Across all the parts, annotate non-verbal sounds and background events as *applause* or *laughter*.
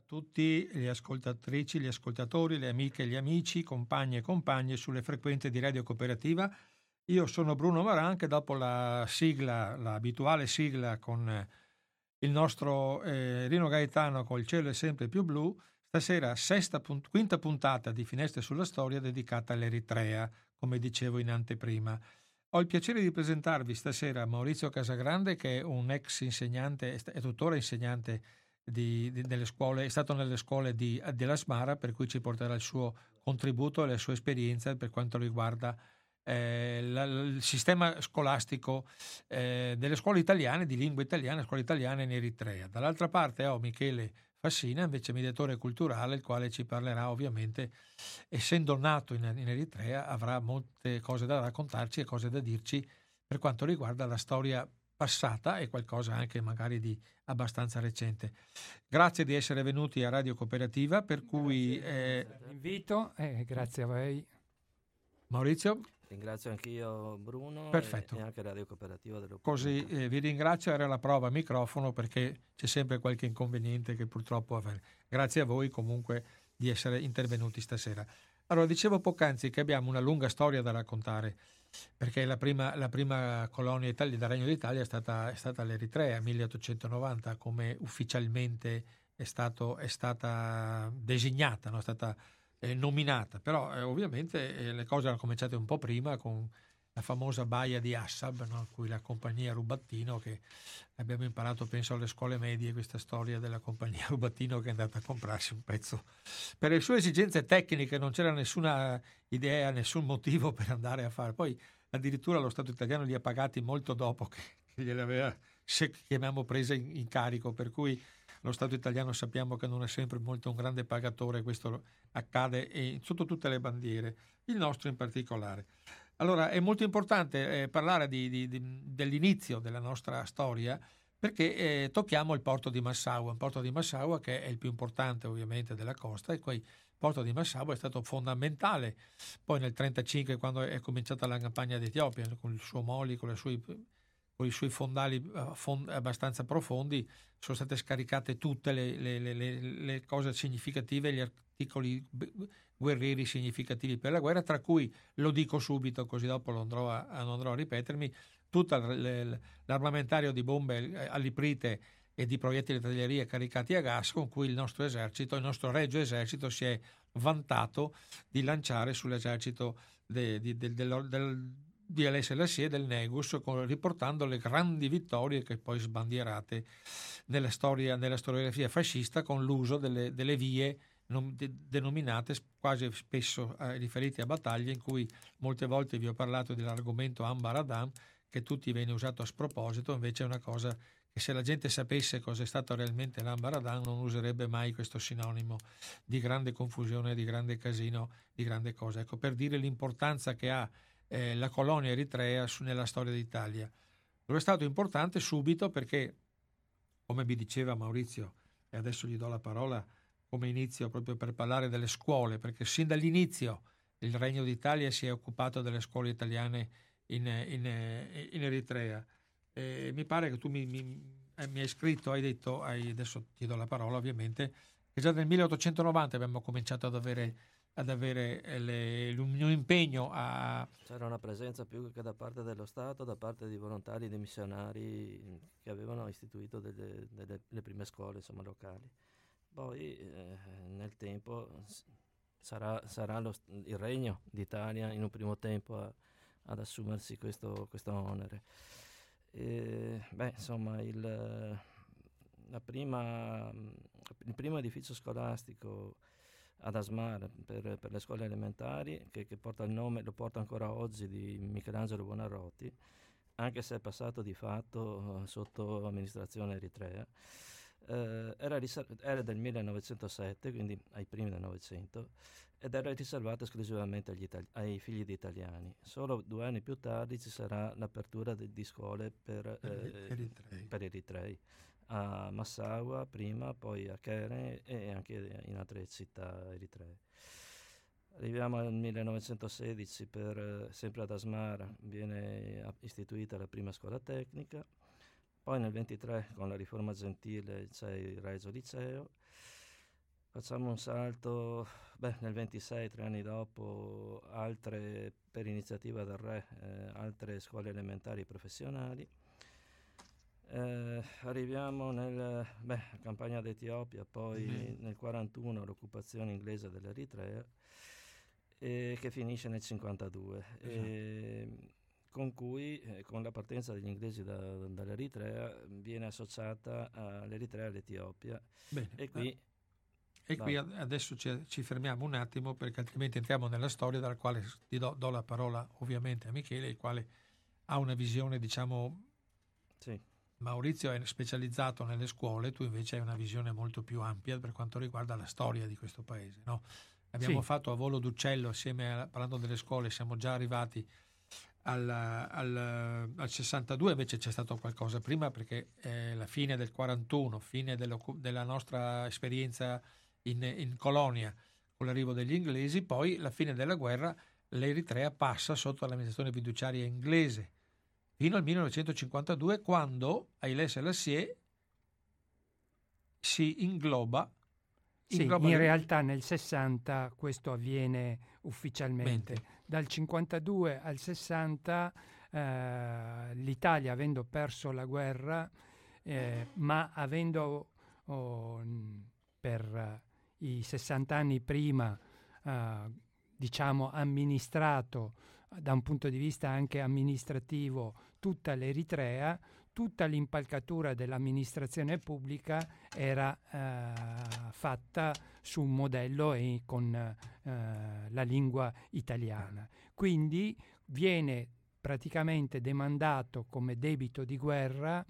a tutti gli ascoltatrici, gli ascoltatori, le amiche, gli amici, compagni e compagne sulle frequenze di Radio Cooperativa. Io sono Bruno Maran che dopo la sigla, l'abituale sigla con il nostro eh, Rino Gaetano col cielo è sempre più blu, stasera sesta, quinta puntata di Finestre sulla Storia dedicata all'Eritrea, come dicevo in anteprima. Ho il piacere di presentarvi stasera Maurizio Casagrande che è un ex insegnante, è tuttora insegnante di, di, scuole, è stato nelle scuole di, della Smara, per cui ci porterà il suo contributo e la sua esperienza per quanto riguarda eh, la, il sistema scolastico eh, delle scuole italiane, di lingua italiana, scuole italiane in Eritrea. Dall'altra parte ho Michele Fassina, invece mediatore culturale, il quale ci parlerà ovviamente, essendo nato in, in Eritrea, avrà molte cose da raccontarci e cose da dirci per quanto riguarda la storia passata e qualcosa anche magari di abbastanza recente. Grazie di essere venuti a Radio Cooperativa, per cui... Eh, l'invito e grazie a voi. Maurizio? Ringrazio anch'io Bruno Perfetto. e anche Radio Cooperativa Così eh, vi ringrazio, era la prova a microfono perché c'è sempre qualche inconveniente che purtroppo avere. Grazie a voi comunque di essere intervenuti stasera. Allora, dicevo poc'anzi che abbiamo una lunga storia da raccontare perché la prima, la prima colonia Italia, del Regno d'Italia è stata, è stata l'Eritrea, 1890, come ufficialmente è, stato, è stata designata, no? è stata eh, nominata, però eh, ovviamente eh, le cose hanno cominciato un po' prima con la famosa baia di Assab, no? cui la compagnia Rubattino, che abbiamo imparato penso alle scuole medie, questa storia della compagnia *laughs* Rubattino che è andata a comprarsi un pezzo. Per le sue esigenze tecniche non c'era nessuna idea, nessun motivo per andare a fare. Poi addirittura lo Stato italiano li ha pagati molto dopo che, che gliele aveva, se chiamiamo, prese in, in carico, per cui lo Stato italiano sappiamo che non è sempre molto un grande pagatore, questo accade sotto tutte le bandiere, il nostro in particolare. Allora è molto importante eh, parlare di, di, di, dell'inizio della nostra storia perché eh, tocchiamo il porto di Massaua, il porto di Massaua che è il più importante ovviamente della costa e poi porto di Massaua è stato fondamentale. Poi nel 1935 quando è cominciata la campagna d'Etiopia con il suo Moli, con, sue, con i suoi fondali eh, abbastanza profondi sono state scaricate tutte le, le, le, le cose significative, gli articoli guerrieri significativi per la guerra, tra cui, lo dico subito così dopo non andrò a, non andrò a ripetermi, tutto l'armamentario di bombe eh, alliprite e di proiettili di taglieria caricati a gas con cui il nostro esercito, il nostro regio esercito si è vantato di lanciare sull'esercito de, de, de, del, di Alessia Lassie del Negus, con, riportando le grandi vittorie che poi sbandierate nella, storia, nella storiografia fascista con l'uso delle, delle vie denominate quasi spesso eh, riferite a battaglie in cui molte volte vi ho parlato dell'argomento Ambar Adam che tutti viene usato a sproposito, invece è una cosa che se la gente sapesse cosa è stato realmente l'Ambar Adam non userebbe mai questo sinonimo di grande confusione, di grande casino, di grande cosa. Ecco, per dire l'importanza che ha eh, la colonia eritrea su, nella storia d'Italia. Lo è stato importante subito perché, come vi diceva Maurizio, e adesso gli do la parola, come inizio proprio per parlare delle scuole, perché sin dall'inizio il Regno d'Italia si è occupato delle scuole italiane in, in, in Eritrea. E mi pare che tu mi, mi, eh, mi hai scritto, hai detto, hai, adesso ti do la parola ovviamente, che già nel 1890 abbiamo cominciato ad avere, ad avere eh, le, un impegno a... C'era una presenza più che da parte dello Stato, da parte di volontari, di missionari che avevano istituito delle, delle, prime scuole insomma, locali. Poi eh, nel tempo sarà, sarà lo, il regno d'Italia in un primo tempo a, ad assumersi questo, questo onere. E, beh, insomma, il, prima, il primo edificio scolastico ad Asmar per, per, le scuole elementari, che, che, porta il nome, lo porta ancora oggi di Michelangelo Buonarroti, anche se è passato di fatto sotto amministrazione eritrea eh, era, riser- era, del 1907, quindi ai primi del Novecento, ed era riservato esclusivamente itali- ai figli di italiani. Solo due anni più tardi ci sarà l'apertura de- di scuole per, eh, eritrei. per eritrei a Massawa prima, poi a Keren e anche in altre città eritree. Arriviamo al 1916, per, sempre ad Asmara viene istituita la prima scuola tecnica, poi nel 23 con la riforma gentile c'è il Reggio Liceo Facciamo un salto, beh, nel 26, tre anni dopo, altre, per iniziativa del Re, eh, altre scuole elementari professionali. Eh, arriviamo nella campagna d'Etiopia, poi mm. nel 41 l'occupazione inglese dell'Eritrea, eh, che finisce nel 52. Esatto. Con cui, eh, con la partenza degli inglesi da, dall'Eritrea, viene associata all'Eritrea e all'Etiopia. Bene. E qui e qui adesso ci, ci, fermiamo un attimo perché altrimenti entriamo nella storia dalla quale ti do, do, la parola ovviamente a Michele, il quale ha una visione, diciamo... Sì. Maurizio è specializzato nelle scuole, tu invece hai una visione molto più ampia per quanto riguarda la storia di questo paese. No? Abbiamo sì. fatto a volo d'uccello, assieme a, parlando delle scuole, siamo già arrivati al, al, al, 62 invece c'è stato qualcosa prima perché è la fine del 41, fine della nostra esperienza in, in colonia con l'arrivo degli inglesi, poi la fine della guerra l'Eritrea passa sotto l'amministrazione fiduciaria inglese fino al 1952 quando Haile Selassie si ingloba sì, in le... realtà nel 60 questo avviene ufficialmente. Mente. Dal 52 al 60 eh, l'Italia, avendo perso la guerra, eh, ma avendo oh, per i 60 anni prima, eh, diciamo, amministrato da un punto di vista anche amministrativo tutta l'Eritrea, tutta l'impalcatura dell'amministrazione pubblica era eh, fatta su un modello e con eh, la lingua italiana. Quindi viene praticamente demandato come debito di guerra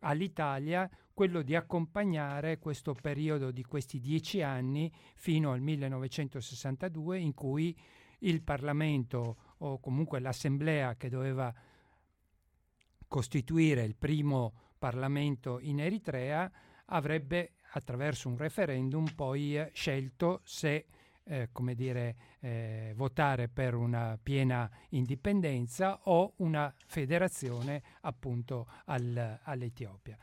all'Italia quello di accompagnare questo periodo di questi dieci anni fino al 1962 in cui il Parlamento o comunque l'Assemblea che doveva costituire il primo Parlamento in Eritrea avrebbe attraverso un referendum poi eh, scelto se eh, come dire, eh, votare per una piena indipendenza o una federazione appunto al, all'Etiopia.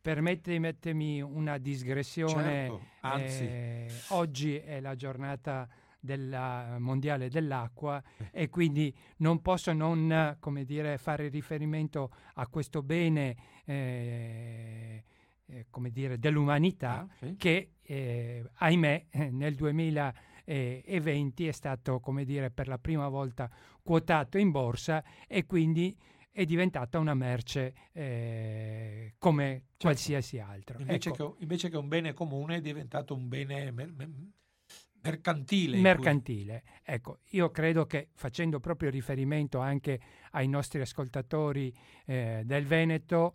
Permettetemi una digressione. Certo, eh, oggi è la giornata della mondiale dell'acqua eh. e quindi non posso non come dire, fare riferimento a questo bene eh, eh, come dire, dell'umanità ah, sì. che eh, ahimè nel 2020 è stato come dire, per la prima volta quotato in borsa e quindi è diventata una merce eh, come certo. qualsiasi altro. Invece, ecco. che, invece, che, un bene comune è diventato un bene mercantile. Mercantile. Ecco, io credo che facendo proprio riferimento anche ai nostri ascoltatori eh, del Veneto,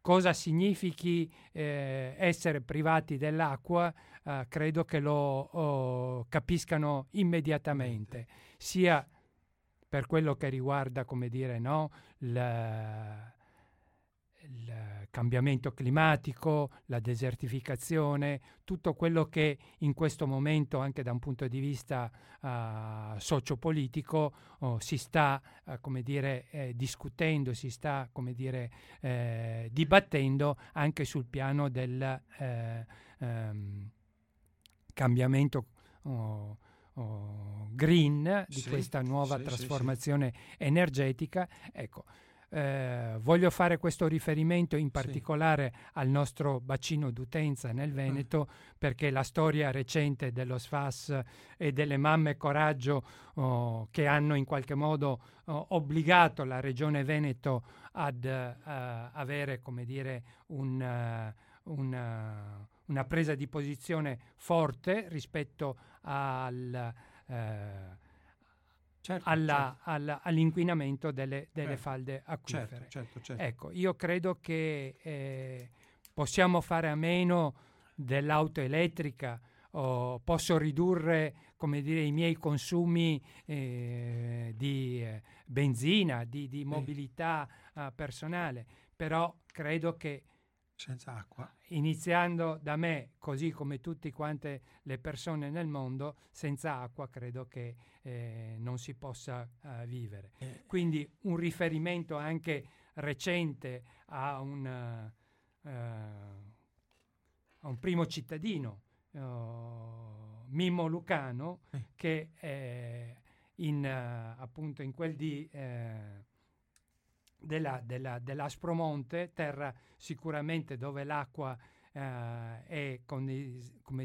cosa significhi eh, essere privati dell'acqua, eh, credo che lo oh, capiscano immediatamente, sia per quello che riguarda, come dire, no, la, il cambiamento climatico, la desertificazione, tutto quello che in questo momento, anche da un punto di vista uh, sociopolitico, oh, si sta uh, come dire, eh, discutendo, si sta come dire, eh, dibattendo anche sul piano del eh, um, cambiamento. Oh, oh, green di sì, questa nuova sì, trasformazione sì, energetica. Ecco, eh, voglio fare questo riferimento in particolare sì. al nostro bacino d'utenza nel Veneto mm. perché la storia recente dello SFAS e delle mamme coraggio oh, che hanno in qualche modo oh, obbligato la regione Veneto ad uh, avere come dire un, uh, un, uh, una presa di posizione forte rispetto al certo, alla, certo. Alla, all'inquinamento delle, delle eh, falde acquifere. Certo, certo, certo, ecco, io credo che eh, possiamo fare a meno dell'auto elettrica o posso ridurre come dire, i miei consumi eh, di eh, benzina, di, di mobilità eh, personale, però credo che senza acqua. Iniziando da me, così come tutte quante le persone nel mondo, senza acqua credo che eh, non si possa uh, vivere. Eh. Quindi un riferimento anche recente a un, uh, a un primo cittadino uh, Mimmo Lucano che eh, in, eh, appunto in quel di eh, della, della, dell'Aspromonte, terra sicuramente dove l'acqua eh, è con-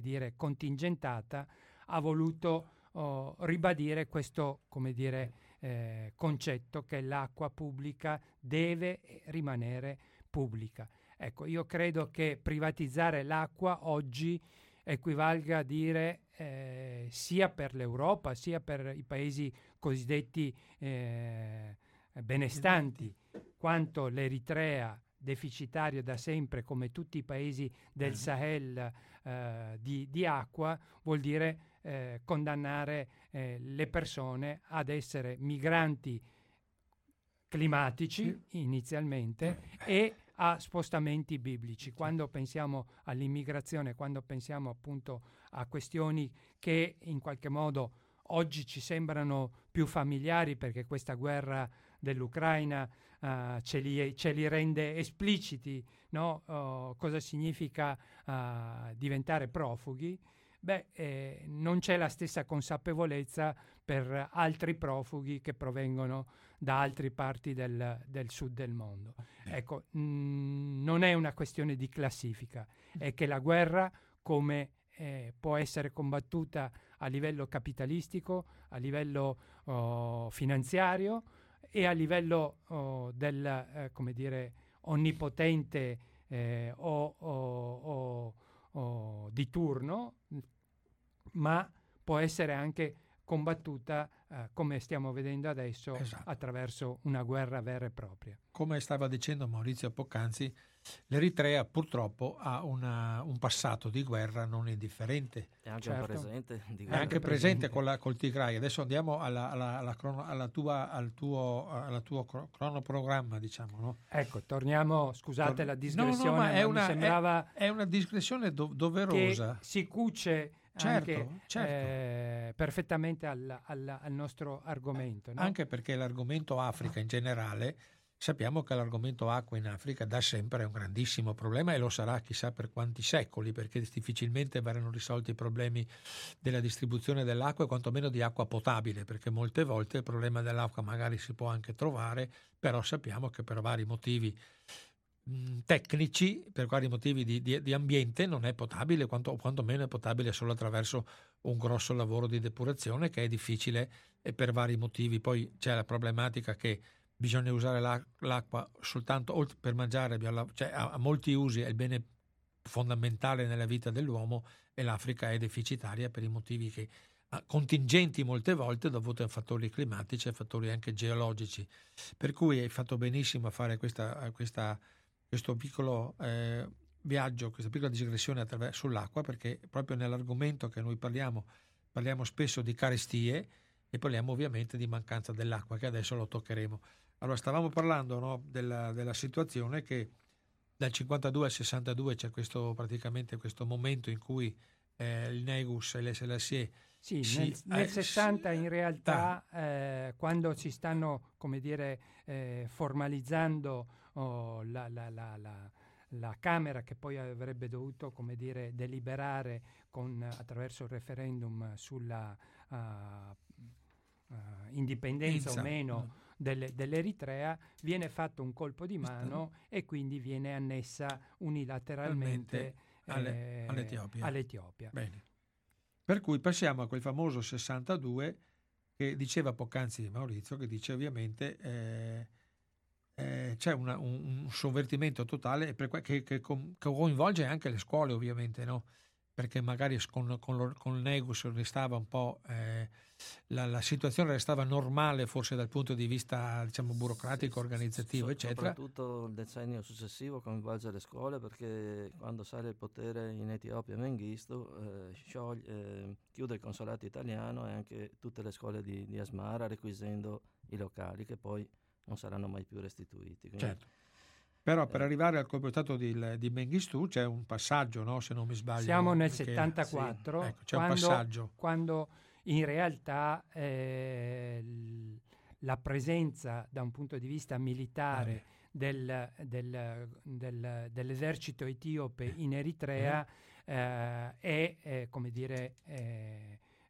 dire, contingentata, ha voluto oh, ribadire questo dire, eh, concetto che l'acqua pubblica deve rimanere pubblica. Ecco, io credo che privatizzare l'acqua oggi equivalga a dire eh, sia per l'Europa sia per i paesi cosiddetti eh, benestanti, quanto l'Eritrea deficitario da sempre come tutti i paesi del Mhm. Sahel eh, di, di acqua, vuol dire eh, condannare eh, le persone ad essere migranti climatici inizialmente e a spostamenti biblici. Quando pensiamo all'immigrazione, quando pensiamo appunto a questioni che in qualche modo oggi ci sembrano più familiari perché questa guerra dell'Ucraina eh, ce, li, ce li rende espliciti, no? Oh, cosa significa eh, diventare profughi, beh, eh, non c'è la stessa consapevolezza per altri profughi che provengono da altre parti del, del sud del mondo. Ecco, mh, non è una questione di classifica, è che la guerra, come eh, può essere combattuta a livello capitalistico, a livello oh, finanziario e a livello oh, del, eh, come dire, onnipotente eh, o, o, o, di turno, ma può essere anche combattuta, eh, come stiamo vedendo adesso, Esatto. attraverso una guerra vera e propria. Come stava dicendo Maurizio Poccanzi, l'Eritrea purtroppo ha una- un passato di guerra non indifferente. E anche Certo. un presente di È guerra. anche presente. presente con la, col Tigray. Adesso andiamo alla, alla- alla crono- alla tua- al tuo, alla tuo cro- cronoprogramma, diciamo. No? Ecco, torniamo, scusate Tor- la no, digressione, no, ma è ma una- sembrava È una discrezione do- che doverosa. si cuce Certo, anche certo. eh, perfettamente al, al- al nostro argomento. no? Anche perché l'argomento Africa in generale, sappiamo che l'argomento acqua in Africa da sempre è un grandissimo problema e lo sarà chissà per quanti secoli, perché difficilmente verranno risolti i problemi della distribuzione dell'acqua e quantomeno di acqua potabile, perché molte volte il problema dell'acqua magari si può anche trovare, però sappiamo che per vari motivi mh, tecnici, per vari motivi di, di- di ambiente, non è potabile, quanto, o quantomeno è potabile solo attraverso un grosso lavoro di depurazione che è difficile e per vari motivi. Poi c'è la problematica che bisogna usare la- l'acqua soltanto per mangiare, cioè, ha molti usi, è il bene fondamentale nella vita dell'uomo e l'Africa è deficitaria per i motivi che ah, contingenti molte volte dovuti a fattori climatici e a fattori anche geologici. Per cui hai fatto benissimo a fare questa, questa- questo piccolo eh, viaggio, questa piccola digressione sull'acqua, perché proprio nell'argomento che noi parliamo, parliamo spesso di carestie e parliamo ovviamente di mancanza dell'acqua, che adesso lo toccheremo. Allora, stavamo parlando no, della, della situazione che dal 52 al 62 c'è questo, praticamente questo momento in cui eh, il Negus e le Selassie Sì, Sì, nel, nel eh, 60 sì, in realtà, eh, quando si stanno, come dire, eh, formalizzando oh, la, la- la- la- la Camera che poi avrebbe dovuto, come dire, deliberare con, attraverso il referendum sulla ah, ah, indipendenza o Inza. meno delle- dell'Eritrea, viene fatto un colpo di mano e quindi viene annessa unilateralmente alle- eh, all'Etiopia. all'Etiopia. Bene. Per cui passiamo a quel famoso 62 che diceva poc'anzi Maurizio, che dice ovviamente eh, eh, c'è una- un, un sovvertimento totale que- che, che com- che coinvolge anche le scuole ovviamente, no? Perché magari con, con, con il Negus restava un po', eh, la, la situazione restava normale forse dal punto di vista diciamo, burocratico, sì, organizzativo, so- eccetera. Soprattutto il decennio successivo coinvolge le scuole perché quando sale il potere in Etiopia Mengistu eh, scioglie- eh, chiude il consolato italiano e anche tutte le scuole di, di Asmara requisendo i locali che poi non saranno mai più restituiti. Quindi, Certo. Però per Eh. arrivare al colpo di stato di, di Mengistu c'è un passaggio, no? se non mi sbaglio. Siamo nel perché- 74, Ecco, c'è un quando, passaggio. quando in realtà eh, la presenza da un punto di vista militare Eh. del- del- del- dell'esercito etiope in Eritrea eh, è, è, come dire,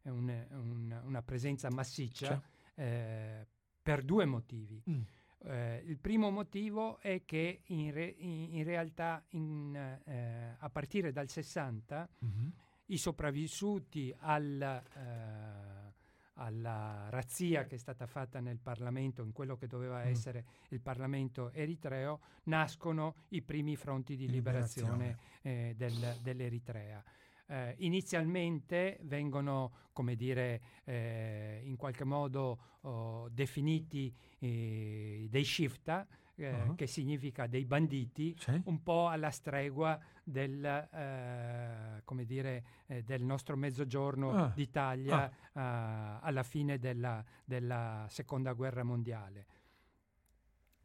un, un, una presenza massiccia eh, per due motivi. Mm. Eh, il primo motivo è che in, re, in, in realtà in, eh, a partire dal 60 mm-hmm. i sopravvissuti al, eh, alla razzia che è stata fatta nel Parlamento, in quello che doveva mm. essere il Parlamento eritreo, nascono i primi fronti di liberazione, liberazione. Eh, del, dell'Eritrea. Eh, inizialmente vengono, come dire, eh, in qualche modo oh, definiti eh, dei shifta, uh-huh. che significa dei banditi, sì. un po' alla stregua del, eh, come dire, eh, del nostro mezzogiorno ah. d'Italia ah. alla fine della, della, seconda guerra mondiale.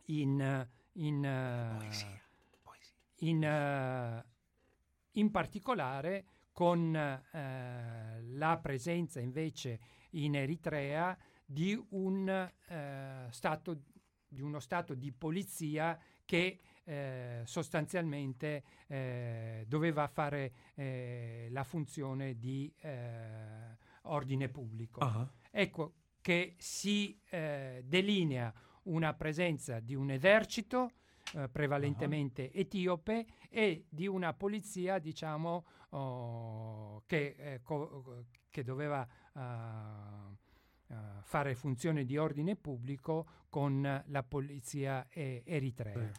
In, in, Poesia. Poesia. in, in particolare con eh, la presenza invece in Eritrea di, un, eh, stato, di uno stato di polizia che eh, sostanzialmente eh, doveva fare eh, la funzione di eh, ordine pubblico. Uh-huh. Ecco che si delinea una presenza di un esercito eh, prevalentemente uh-huh. etiope e di una polizia diciamo oh, che, eh, co- che, doveva uh, uh, fare funzione di ordine pubblico con la polizia e- eritrea.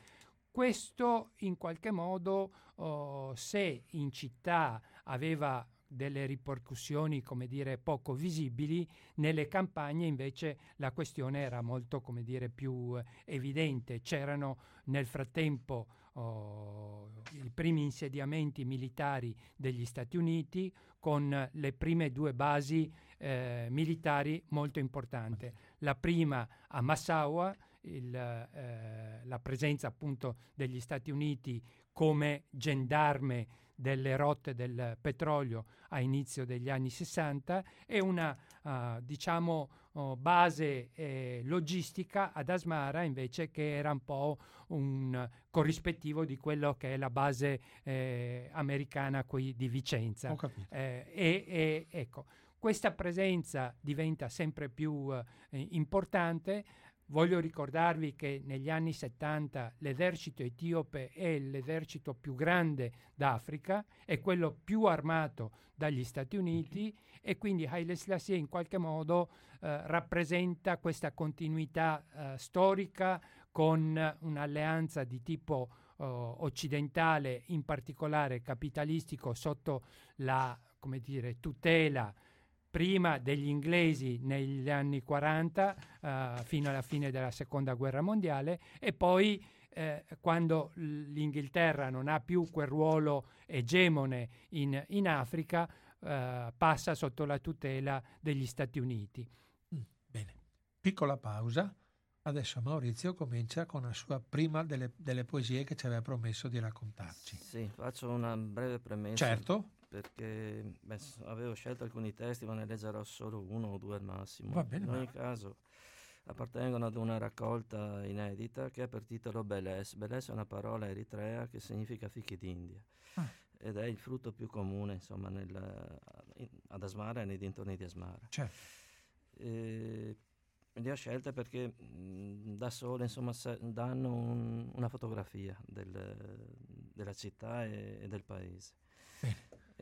Questo in qualche modo, oh, se in città aveva delle ripercussioni, come dire, poco visibili, nelle campagne invece la questione era molto, come dire, più evidente. C'erano nel frattempo oh, i primi insediamenti militari degli Stati Uniti con le prime due basi eh, militari molto importanti. La prima a Massaua, il, eh, la presenza appunto degli Stati Uniti come gendarme delle rotte del petrolio a inizio degli anni 60 e una uh, diciamo uh, base eh, logistica ad Asmara invece che era un po' un corrispettivo di quello che è la base eh, americana qui di Vicenza. Eh, e, e, ecco, questa presenza diventa sempre più eh, importante Voglio ricordarvi che negli anni 70 l'esercito etiope è l'esercito più grande d'Africa, è quello più armato dagli Stati Uniti e quindi Haile Selassie in qualche modo eh, rappresenta questa continuità eh, storica con un'alleanza di tipo eh, occidentale, in particolare capitalistico, sotto la dire, tutela prima degli inglesi negli anni 40 uh, eh, fino alla fine della seconda guerra mondiale e poi eh, quando l'Inghilterra non ha più quel ruolo egemone in, in Africa uh, passa sotto la tutela degli Stati Uniti. Mm, bene, piccola pausa. Adesso Maurizio comincia con la sua prima delle, delle poesie che ci aveva promesso di raccontarci. Sì, faccio una breve premessa. Certo perché beh, avevo scelto alcuni testi, ma ne leggerò solo uno o due al massimo. Va bene, In ogni caso appartengono ad una raccolta inedita che ha per titolo Beles. Beles è una parola eritrea che significa fichi d'India ah. ed è il frutto più comune insomma, nel, ad Asmara e nei dintorni di Asmara. Certo. E, le ho scelte perché mh, da sole insomma, danno un, una fotografia del, della città e, e del paese.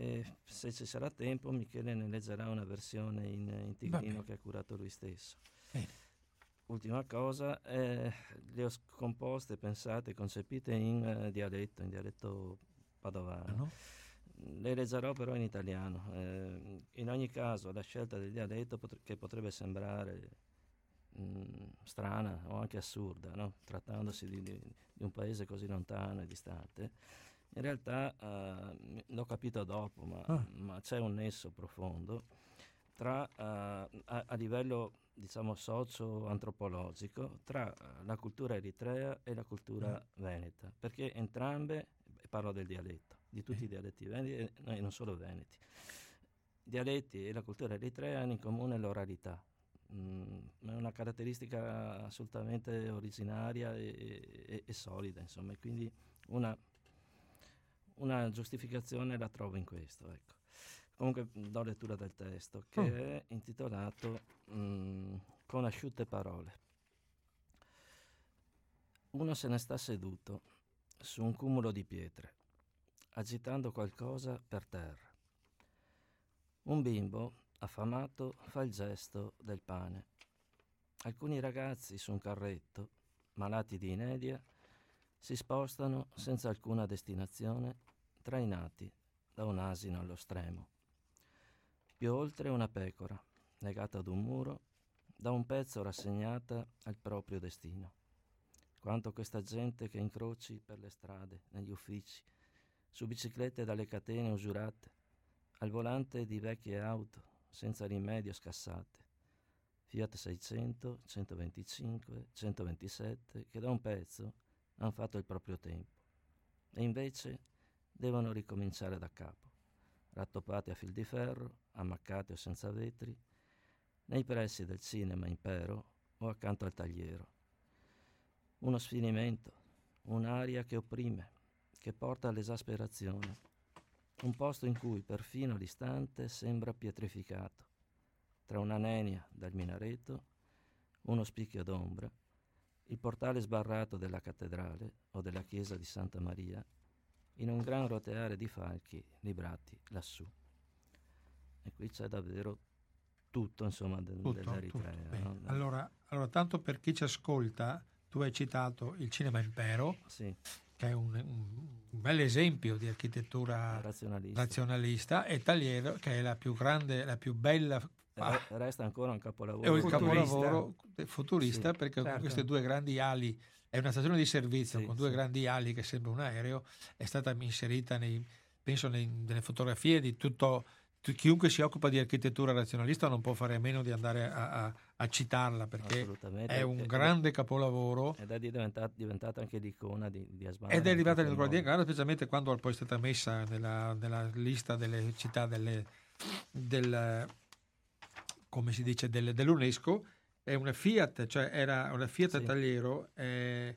E se ci sarà tempo Michele ne leggerà una versione in, in tigrino che ha curato lui stesso. Bene. Ultima cosa, eh, le ho composte, pensate, concepite in uh, dialetto, in dialetto padovano. No? Le leggerò però in italiano. Eh, in ogni caso la scelta del dialetto pot- che potrebbe sembrare mh, mm, strana o anche assurda, no? trattandosi di, di, di un paese così lontano e distante, in realtà uh, l'ho capito dopo, ma, ah. ma, c'è un nesso profondo tra, uh, a, a, livello diciamo socio-antropologico tra uh, la cultura eritrea e la cultura ah. veneta, perché entrambe, parlo del dialetto, di tutti eh. i dialetti veneti e non solo veneti, i dialetti e la cultura eritrea hanno in comune l'oralità, Mm, è una caratteristica assolutamente originaria e, e, e solida, insomma, e quindi una una giustificazione la trovo in questo. Ecco. Comunque do lettura del testo che Mm. è intitolato mm, Con asciutte parole. Uno se ne sta seduto su un cumulo di pietre, agitando qualcosa per terra. Un bimbo, affamato, fa il gesto del pane. Alcuni ragazzi su un carretto, malati di inedia, si spostano senza alcuna destinazione, trainati da un asino allo stremo. Più oltre una pecora, legata ad un muro, da un pezzo rassegnata al proprio destino. Quanto questa gente che incroci per le strade, negli uffici, su biciclette dalle catene usurate, al volante di vecchie auto senza rimedio scassate, Fiat 600, 125, 127, che da un pezzo hanno fatto il proprio tempo e invece devono ricominciare da capo, rattoppati a fil di ferro, ammaccati o senza vetri, nei pressi del cinema impero o accanto al tagliero. Uno sfinimento, un'aria che opprime, che porta all'esasperazione, un posto in cui perfino l'istante sembra pietrificato, tra una nenia dal minareto, uno spicchio d'ombra, il portale sbarrato della cattedrale o della chiesa di Santa Maria, in un gran roteare di falchi librati lassù. E qui c'è davvero tutto, insomma, del, Tutto, dell'Eritrea. no? Allora, allora, tanto per chi ci ascolta, tu hai citato il Cinema Impero, Sì, che è un, un- un bel esempio di architettura razionalista. razionalista, e Tagliero, che è la più grande, la più bella Re- Resta ancora un capolavoro. è il Futurista. capolavoro futurista Sì, perché certo. queste due grandi ali è una stazione di servizio Sì, con due sì. grandi ali che sembra un aereo è stata inserita nei, penso nei- nelle fotografie di tutto tu- chiunque si occupa di architettura razionalista non può fare a meno di andare a, a- a citarla perché è un Ed- grande capolavoro Ed è diventata, diventata anche l'icona di, di Asmara. ed è arrivata qualche nel Guardian modo. Guardia specialmente quando poi è stata messa nella, nella lista delle città delle, del, come si dice, del- dell'UNESCO è una Fiat, cioè era una Fiat Sì. Tagliero è,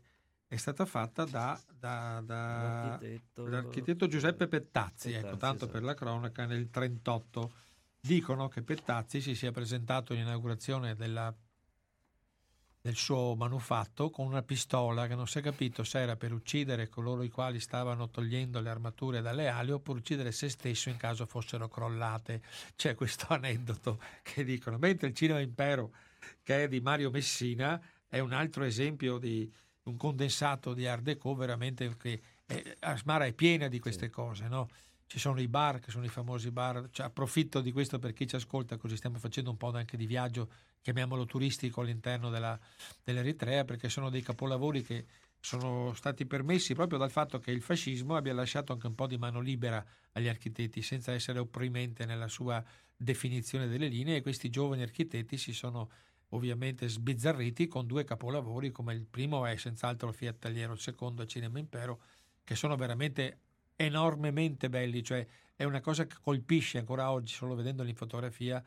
è stata fatta da, da- da- L'architetto, dall'architetto Giuseppe Pettazzi, ecco, Pettazzi, tanto esatto. per la cronaca, nel 38 dicono che Pettazzi si sia presentato all'inaugurazione della- del suo manufatto con una pistola che non si è capito se era per uccidere coloro i quali stavano togliendo le armature dalle ali oppure uccidere se stesso in caso fossero crollate. C'è questo *laughs* aneddoto che dicono, mentre il Cinema Impero che è di Mario Messina è un altro esempio di un condensato di Art Deco veramente che è, Asmara è piena di queste cose, no? Ci sono i bar, che sono i famosi bar, cioè, approfitto di questo per chi ci ascolta, così stiamo facendo un po' anche di viaggio, chiamiamolo turistico all'interno della, dell'Eritrea, perché sono dei capolavori che sono stati permessi proprio dal fatto che il fascismo abbia lasciato anche un po' di mano libera agli architetti, senza essere opprimente nella sua definizione delle linee, e questi giovani architetti si sono ovviamente sbizzarriti con due capolavori, come il primo è senz'altro Fiat Tagliero, il secondo è Cinema Impero, che sono veramente enormemente belli, cioè è una cosa che colpisce ancora oggi, solo vedendoli in fotografia,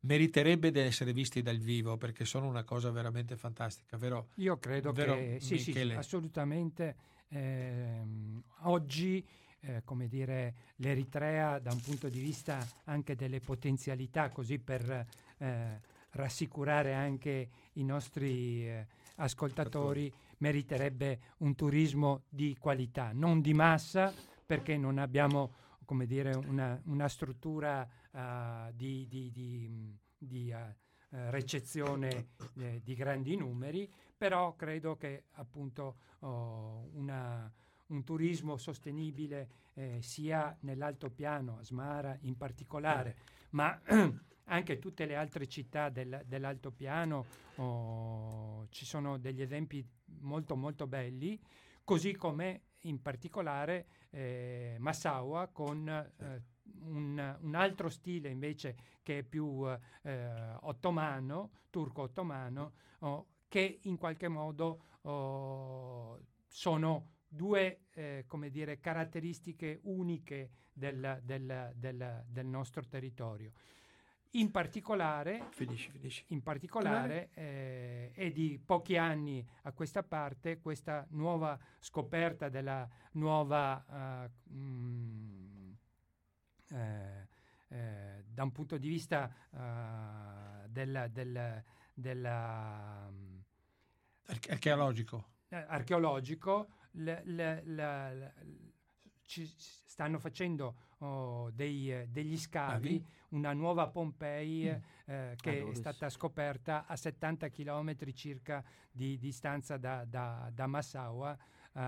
meriterebbe di essere visti dal vivo perché sono una cosa veramente fantastica, vero? Io credo Vero, che sì, sì, assolutamente. ehm, oggi, eh, come dire, l'Eritrea da un punto di vista anche delle potenzialità, così per eh, rassicurare anche i nostri eh, ascoltatori, meriterebbe un turismo di qualità, non di massa, perché non abbiamo, come dire, una, una struttura ah, di, di- di, di, eh, recezione eh, di grandi numeri, però credo che appunto oh, una- un turismo sostenibile eh, sia nell'altopiano, a Smara in particolare, ma *clears throat* anche tutte le altre città del- dell'altopiano oh, ci sono degli esempi molto molto belli, così come in particolare eh, Massaua con eh, un, un altro stile invece che è più eh, ottomano, turco-ottomano, oh, che in qualche modo oh, sono due eh, come dire, caratteristiche uniche del, del- del- del nostro territorio. In particolare, finisci, finisci. In particolare eh, è di pochi anni a questa parte questa nuova scoperta della nuova, uh, mm, eh, eh, da un punto di vista uh, del, del, della, um, archeologico. archeologico le, le, le, ci stanno facendo oh, dei, degli scavi, una nuova Pompei mm. eh, che ah, è stata scoperta a 70 km circa di distanza da, da, da Massaua uh,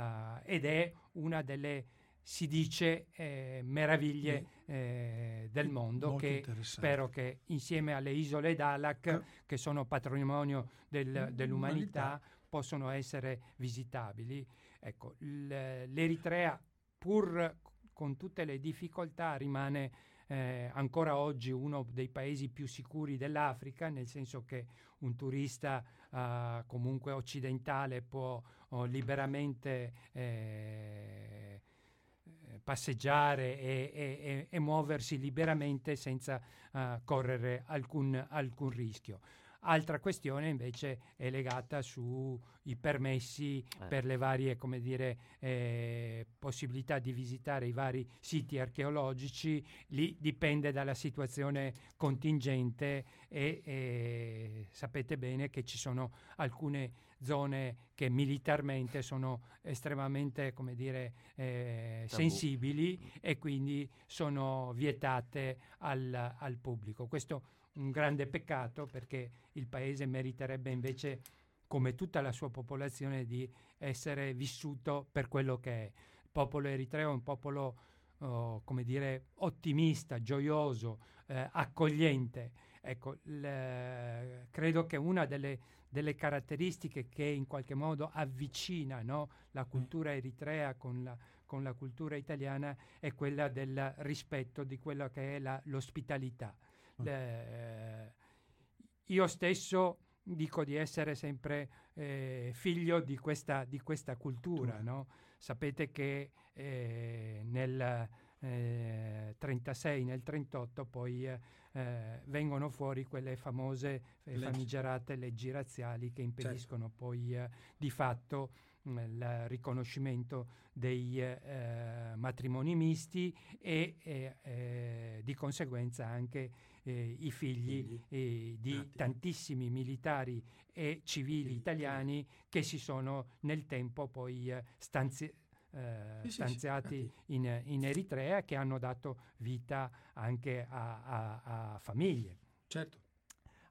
ed è una delle si dice eh, meraviglie eh, del mondo che spero che insieme alle isole Dalak eh. che sono patrimonio del, dell'umanità possono essere visitabili. Ecco l'Eritrea pur con tutte le difficoltà rimane eh, ancora oggi uno dei paesi più sicuri dell'Africa, nel senso che un turista eh, comunque occidentale può oh, liberamente eh, passeggiare e, e, e, muoversi liberamente senza uh, correre alcun, alcun rischio. Altra questione invece è legata sui permessi eh. per le varie come dire, eh, possibilità di visitare i vari siti archeologici. Lì dipende dalla situazione contingente e, e sapete bene che ci sono alcune zone che militarmente sono estremamente come dire, eh, sensibili e quindi sono vietate al, al pubblico. Questo un grande peccato perché il paese meriterebbe invece, come tutta la sua popolazione, di essere vissuto per quello che è. Il popolo eritreo è un popolo, oh, come dire, ottimista, gioioso, eh, accogliente. Ecco, le, credo che una delle, delle, caratteristiche che in qualche modo avvicina no, la mm. cultura eritrea con la, con la cultura italiana è quella del rispetto di quella che è la, l'ospitalità eh, io stesso dico di essere sempre eh, figlio di questa, di questa cultura. No? Sapete che eh, nel eh, 36, nel 38 poi eh, vengono fuori quelle famose e famigerate leggi razziali che impediscono certo. poi eh, di fatto il riconoscimento dei eh, matrimoni misti e eh, eh, di conseguenza anche eh, i figli. Eh, di tantissimi militari e civili italiani che si sono nel tempo poi eh, stanzi- sì, stanziati sì, in, in, Eritrea che hanno dato vita anche a, a, a famiglie. Certo.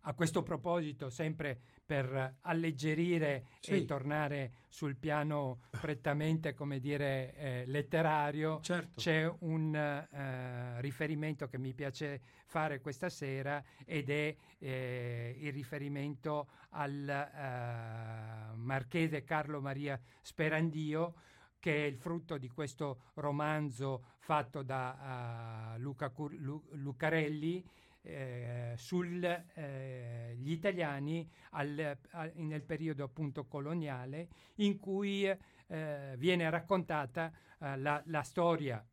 A questo proposito, sempre per alleggerire sì. e tornare sul piano prettamente, come dire, eh, letterario, certo. c'è un eh, riferimento che mi piace fare questa sera ed è eh, il riferimento al eh, marchese Carlo Maria Sperandio, che è il frutto di questo romanzo fatto da uh, Luca Cur- Lu- Lucarelli eh, sugli eh, italiani al, al, nel periodo appunto coloniale in cui eh, viene raccontata eh, la, la storia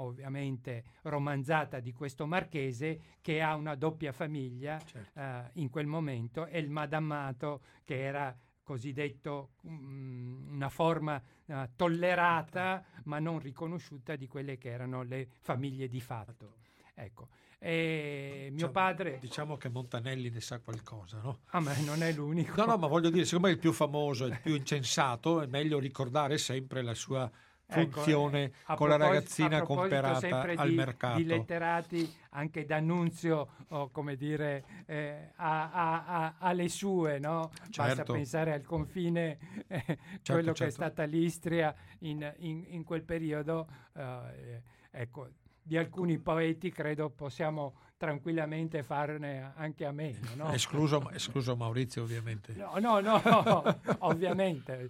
ovviamente romanzata di questo marchese che ha una doppia famiglia certo. uh, in quel momento e il madammato che era cosiddetto um, una forma uh, tollerata ma non riconosciuta di quelle che erano le famiglie di fatto. Ecco. E mio diciamo, padre. Diciamo che Montanelli ne sa qualcosa, no? Ah, ma non è l'unico. No, no, ma voglio dire, siccome è il più famoso, il più incensato, è meglio ricordare sempre la sua ecco, funzione ecco, con la ragazzina comperata al di, mercato. Di letterati anche D'Annunzio, oh, come dire, eh, ha, ha, ha, ha, le sue, no? Certo. Basta pensare al confine, eh, certo, quello certo. che è certo. stata l'Istria in, in, in quel periodo. Eh, ecco, di alcuni poeti credo possiamo tranquillamente farne anche a meno. No? Escluso, escluso, Maurizio ovviamente. No, no, no, ovviamente,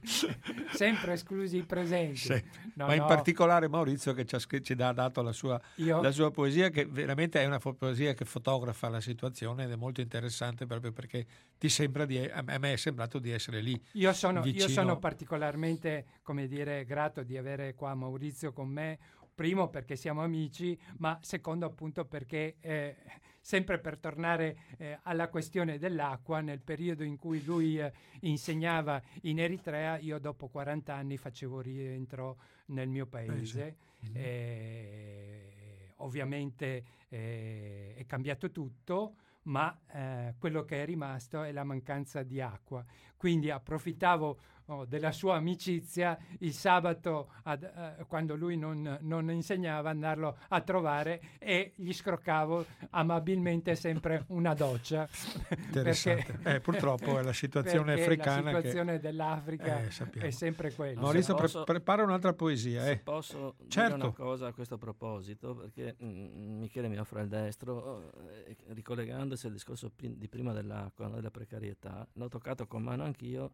sempre esclusi i presenti. No, Ma in particolare Maurizio che ci ha, ci ha dato la sua, la sua, poesia, che veramente è una poesia che fotografa la situazione ed è molto interessante proprio perché ti sembra di, a me è sembrato di essere lì. Io sono, io sono particolarmente, come dire, grato di avere qua Maurizio con me primo perché siamo amici, ma secondo appunto perché eh, sempre per tornare eh, alla questione dell'acqua, nel periodo in cui lui eh, insegnava in Eritrea, io dopo 40 anni facevo rientro nel mio paese. Mm-hmm. Eh, ovviamente eh, è cambiato tutto, ma eh, quello che è rimasto è la mancanza di acqua. Quindi approfittavo oh, della sua amicizia il sabato ad, eh, quando lui non, non, insegnava andarlo a trovare e gli scroccavo amabilmente sempre una doccia Interessante. perché, eh, purtroppo è la situazione africana la situazione che... dell'Africa eh, è sempre quella Maurizio posso, pre- prepara un'altra poesia eh. posso certo. dire una cosa a questo proposito perché mh, mm, Michele mi offre il destro eh, ricollegandosi al discorso di prima dell'acqua della precarietà l'ho toccato con mano anch'io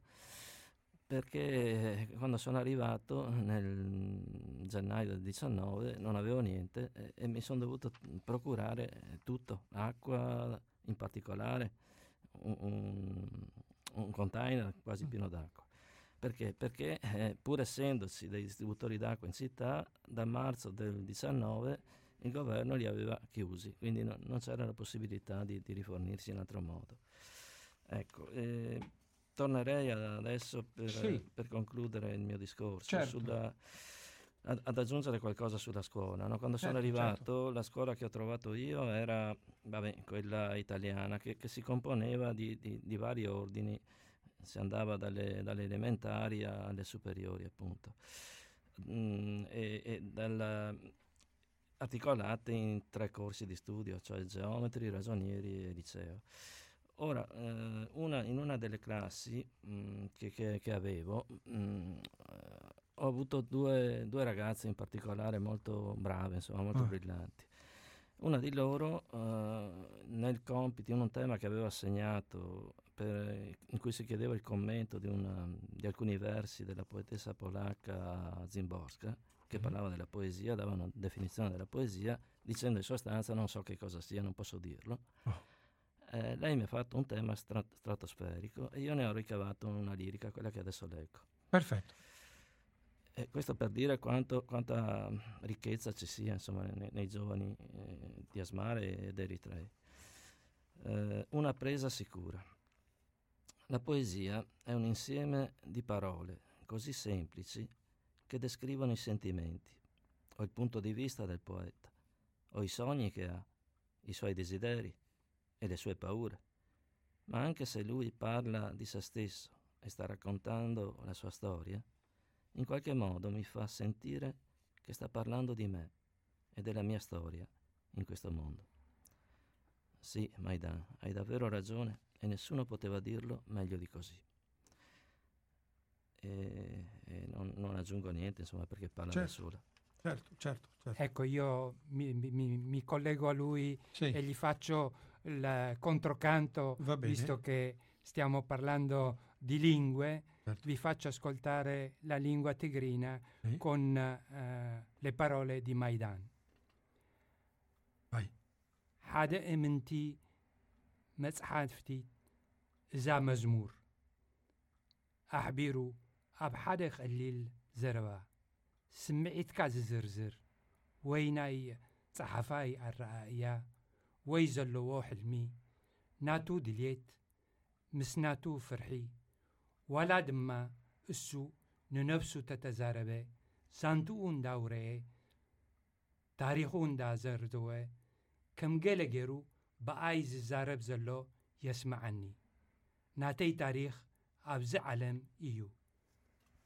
perché quando sono arrivato nel gennaio del 19 non avevo niente e, e mi sono dovuto procurare tutto, acqua in particolare, un, un, un container quasi pieno d'acqua. Perché? Perché eh, pur essendoci dei distributori d'acqua in città, da marzo del 19 il governo li aveva chiusi, quindi no, non c'era la possibilità di, di, rifornirsi in altro modo. Ecco, eh, tornerei adesso per, sì. per, concludere il mio discorso certo. sulla, ad, ad, aggiungere qualcosa sulla scuola. No? Quando certo, sono arrivato, certo. la scuola che ho trovato io era vabbè, quella italiana, che, che si componeva di, di, di, vari ordini, si andava dalle, dalle elementari alle superiori, appunto, mm, e, e dalla, articolate in tre corsi di studio, cioè geometri, ragionieri e liceo. Ora, eh, una, in una delle classi mh, mm, che, che, che, avevo, mh, mm, ho avuto due, due, ragazze in particolare molto brave, insomma, molto oh. brillanti. Una di loro, eh, nel compito, in un tema che avevo assegnato, per, in cui si chiedeva il commento di, una, di alcuni versi della poetessa polacca Zimborska, che mm. parlava della poesia, dava una definizione della poesia, dicendo in sostanza non so che cosa sia, non posso dirlo. Oh eh, lei mi ha fatto un tema strat- stratosferico e io ne ho ricavato una lirica, quella che adesso leggo. Perfetto. E questo per dire quanto, quanta ricchezza ci sia insomma, nei, nei giovani eh, di Asmare ed Eritrei. Eh, una presa sicura. La poesia è un insieme di parole così semplici che descrivono i sentimenti, o il punto di vista del poeta, o i sogni che ha, i suoi desideri, e le sue paure. Ma anche se lui parla di se stesso e sta raccontando la sua storia, in qualche modo mi fa sentire che sta parlando di me e della mia storia in questo mondo. Sì, Maidan, hai davvero ragione e nessuno poteva dirlo meglio di così. E, e non, non, aggiungo niente, insomma, perché parla certo, da sola. Certo, certo, certo. Ecco, io mi, mi, mi collego a lui sì. e gli faccio il controcanto, visto che stiamo parlando di lingue, certo. vi faccio ascoltare la lingua tigrina sì. con uh, le parole di Maidan. Vai. ሓደ እምንቲ መፅሓፍቲ እዛ መዝሙር ኣሕቢሩ ኣብ ሓደ ቀሊል ዘረባ ስምዒትካ ዝዝርዝር ወይ ናይ ፀሓፋይ ኣረኣእያ ወይ ዘለዎ ሕልሚ ናቱ ድልት ምስ ናቱ ፍርሒ ዋላ ድማ እሱ ንነፍሱ ተተዛረበ ሳንትኡ እንዳውረየ ታሪኹ እንዳዘርዘወ ከም ገለ ገይሩ ብኣይ ዝዛረብ ዘሎ የስማዓኒ። ናተይ ታሪኽ ኣብዚ ዓለም እዩ።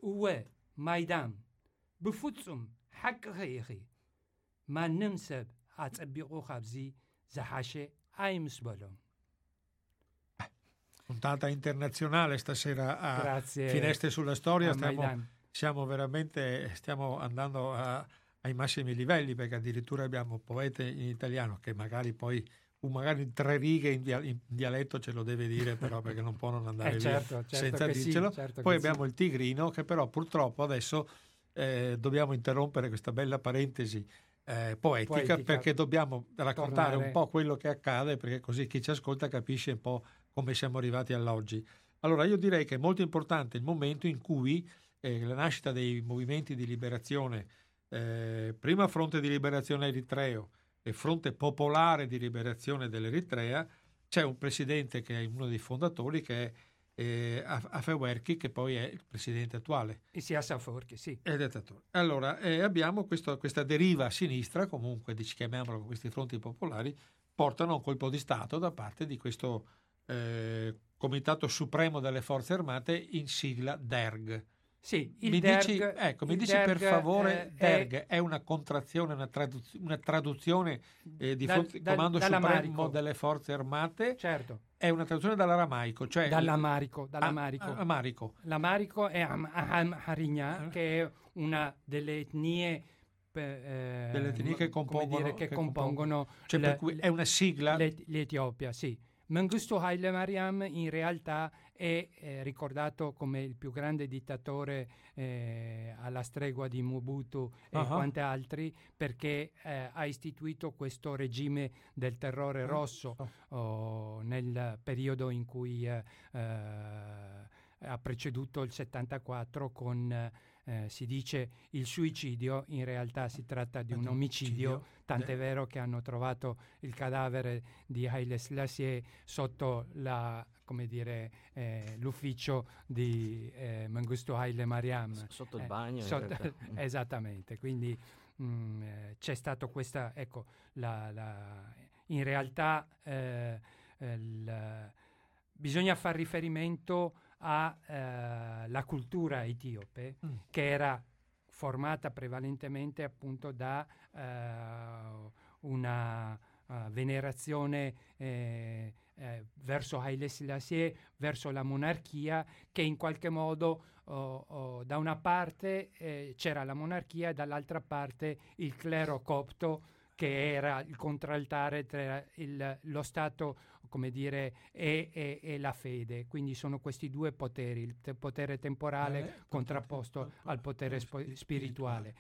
እወ ማይዳም ብፍጹም ሓቂኸ ኢኺ። ማንም ሰብ ኣጸቢቑ ካብዚ Zahashe Aimsbolom. Puntata internazionale stasera a Grazie Finestre sulla Storia. Stiamo, siamo veramente, stiamo andando a, ai massimi livelli perché addirittura abbiamo poete in italiano che magari poi magari in tre righe in, dia, in, dialetto ce lo deve dire però *laughs* perché non può non andare eh certo, via certo senza dircelo. Sì, certo poi abbiamo sì. il tigrino che però purtroppo adesso eh, dobbiamo interrompere questa bella parentesi eh, poetica, poetica, perché dobbiamo raccontare tornare. un po' quello che accade perché così chi ci ascolta capisce un po' come siamo arrivati all'oggi. Allora io direi che è molto importante il momento in cui eh, la nascita dei movimenti di liberazione, eh, prima Fronte di Liberazione Eritreo, Fronte Popolare di Liberazione dell'Eritrea, c'è un presidente che è uno dei fondatori che è eh, Afewerki, che poi è il presidente attuale. E sia Saforki, sì. È dittatore. Allora, eh, abbiamo questo, questa deriva a sinistra, comunque, chiamiamolo questi fronti popolari, portano a un colpo di Stato da parte di questo eh, Comitato Supremo delle Forze Armate in sigla DERG. Sì, il mi DERG, dici, ecco, mi dici per favore, eh, DERG è, è, una contrazione, una, traduz- una traduzione eh, di dal, dal, Comando Supremo delle Forze Armate? Certo. È una traduzione dall'aramaico, cioè dall'amarico. dall'amarico. A, amarico. L'amarico è Am- Am- Harigna, che è una delle etnie eh, delle etnie che compongono, dire, che che compongono cioè le, per cui è una sigla l'Et- l'Etiopia, sì. Mengistu Haile Mariam in realtà è eh, ricordato come il più grande dittatore eh, alla stregua di Mobutu e Uh-huh. quanti altri perché eh, ha istituito questo regime del terrore rosso oh, nel periodo in cui eh, eh, ha preceduto il 74 con eh, si dice il suicidio, in realtà si tratta di un omicidio, tant'è vero che hanno trovato il cadavere di Haile Selassie sotto la, come dire, eh, l'ufficio di eh, Mengistu Haile Mariam. S- sotto il Eh, bagno. sotto-. Mm. *laughs* esattamente, quindi mh, eh, c'è stato questa, ecco, la, la- in realtà eh, il- bisogna far riferimento alla cultura etiope Mm. che era formata prevalentemente appunto da eh, una venerazione eh, eh, verso Haile Selassie, verso la monarchia, che in qualche modo oh, oh, da una parte eh, c'era la monarchia e dall'altra parte il clero copto che era il contraltare tra il- lo Stato come dire, e, e- e la fede. Quindi sono questi due poteri, il te- potere temporale Vale, contrapposto potere- al potere spi- spirituale.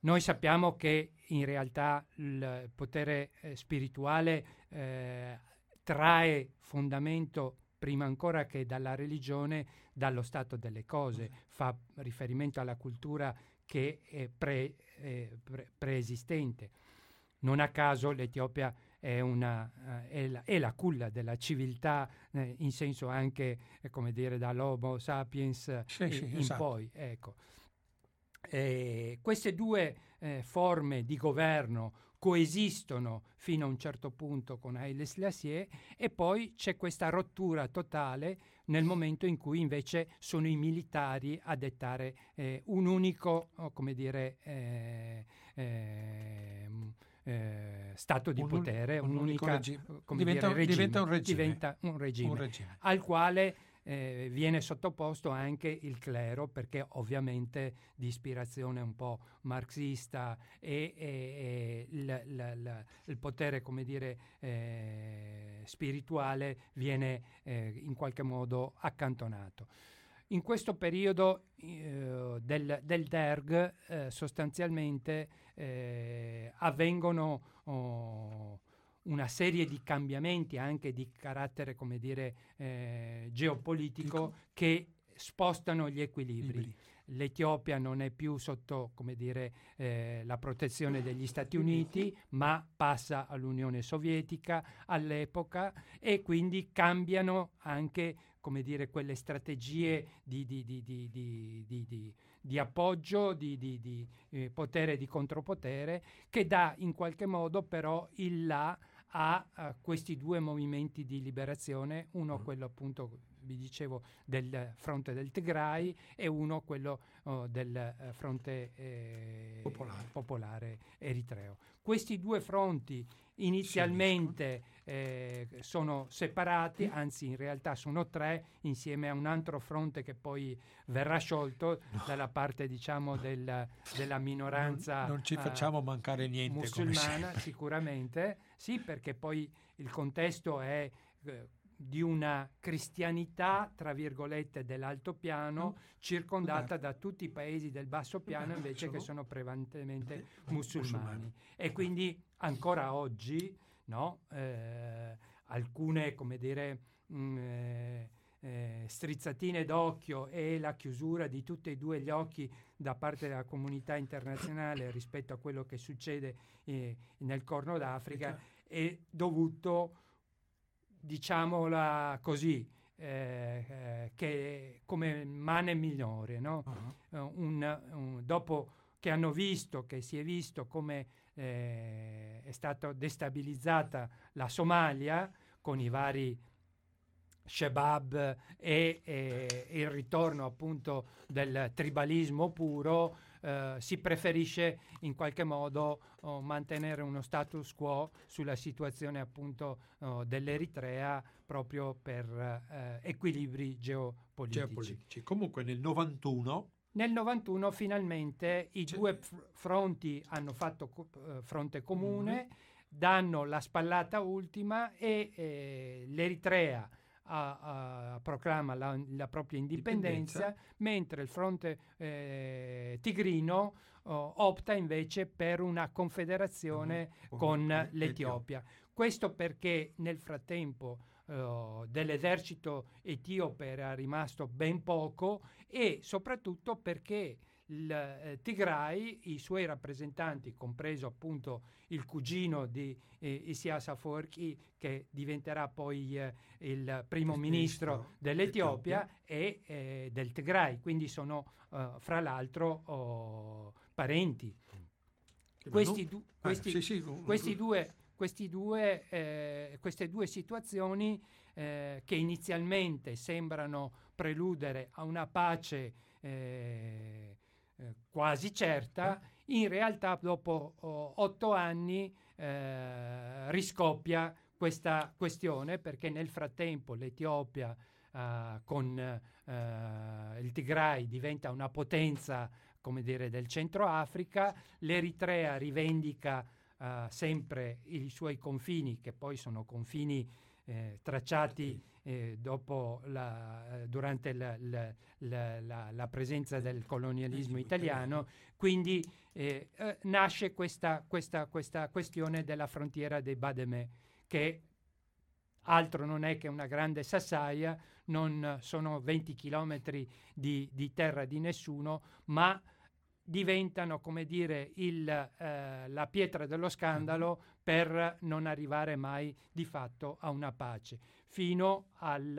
Noi sappiamo che in realtà il potere eh, spirituale eh, trae fondamento prima ancora che dalla religione, dallo stato delle cose, fa riferimento alla cultura che è pre- eh, pre- preesistente. Non a caso l'Etiopia è, una, eh, è, la, è la culla della civiltà eh, in senso anche, eh, come dire, dall'Homo sapiens eh, Sì, in, sì, in esatto. poi. Ecco. Eh, queste due eh, forme di governo coesistono fino a un certo punto con Haile Selassie e poi c'è questa rottura totale nel momento in cui invece sono i militari a dettare eh, un unico, oh, come dire, eh, ehm, eh, stato di Un potere, un unico un'unica regime. come Diventa- dire, regime, diventa un regime. diventa un regime un regime. al quale eh, viene sottoposto anche il clero perché ovviamente di ispirazione un po' marxista e, e- e il, la- la- il potere come dire eh, spirituale viene eh, in qualche modo accantonato. In questo periodo eh, del, del DERG eh, sostanzialmente eh, avvengono oh, una serie di cambiamenti anche di carattere, come dire, eh, geopolitico che spostano gli equilibri. Libri. L'Etiopia non è più sotto come dire, eh, la protezione degli Stati Uniti, ma passa all'Unione Sovietica all'epoca e quindi cambiano anche come dire, quelle strategie di, di- di- di- di- di- di- di appoggio, di, di- di, eh, potere e di contropotere, che dà in qualche modo però il là a, a questi due movimenti di liberazione, uno quello appunto vi dicevo del fronte del Tigray e uno quello oh, del eh, fronte eh, Popolare. popolare eritreo. Questi due fronti inizialmente eh, sono separati, anzi in realtà sono tre, insieme a un altro fronte che poi verrà sciolto dalla parte diciamo del- della minoranza. Non, non ci eh, facciamo mancare niente. musulmana sicuramente, sì perché poi il contesto è eh, di una cristianità, tra virgolette, dell'altopiano, circondata da tutti i paesi del basso piano invece che sono prevalentemente musulmani. E quindi ancora oggi no, eh, alcune, come dire, mh, eh, eh, strizzatine d'occhio e la chiusura di tutti e due gli occhi da parte della comunità internazionale rispetto a quello che succede eh, nel Corno d'Africa è dovuto, diciamola così, eh, eh, che come mane minore, no? uh-huh. un, un, dopo che hanno visto, che si è visto come eh, è stata destabilizzata la Somalia con i vari Shebab e, e, il ritorno appunto del tribalismo puro, eh, si preferisce in qualche modo oh, mantenere uno status quo sulla situazione appunto oh, dell'Eritrea proprio per eh, equilibri geopolitici. geopolitici. Comunque nel 91 nel 91 finalmente i C'è. due fronti hanno fatto uh, fronte comune, mm-hmm. danno la spallata ultima e eh, l'Eritrea a, a, proclama la, la, propria indipendenza, indipendenza, mentre il fronte eh, tigrino oh, opta invece per una confederazione uh-huh. con uh-huh. l'Etiopia. Questo perché nel frattempo uh, dell'esercito etiope era rimasto ben poco e soprattutto perché il eh, Tigray, i suoi rappresentanti, compreso appunto il cugino di eh, Isias Afwerki, che diventerà poi eh, il primo ministro dell'Etiopia, e eh, del Tigray, quindi sono eh, fra l'altro oh, parenti. Questi, du- ah, questi, sì, sì, questi due due, eh, queste due situazioni eh, che inizialmente sembrano preludere a una pace eh, eh, quasi certa, in realtà dopo oh, otto anni eh, riscoppia questa questione perché nel frattempo l'Etiopia Uh, con uh, il Tigray diventa una potenza come dire, del centro Africa, l'Eritrea rivendica uh, sempre i suoi confini, che poi sono confini eh, tracciati eh, la, eh, durante la, la, la, presenza del colonialismo italiano, quindi eh, eh, nasce questa, questa, questa, questione della frontiera dei Bademè, che altro non è che una grande sassaia, non sono 20 chilometri di, di terra di nessuno, ma diventano, come dire, il, eh, la pietra dello scandalo per non arrivare mai di fatto a una pace, fino al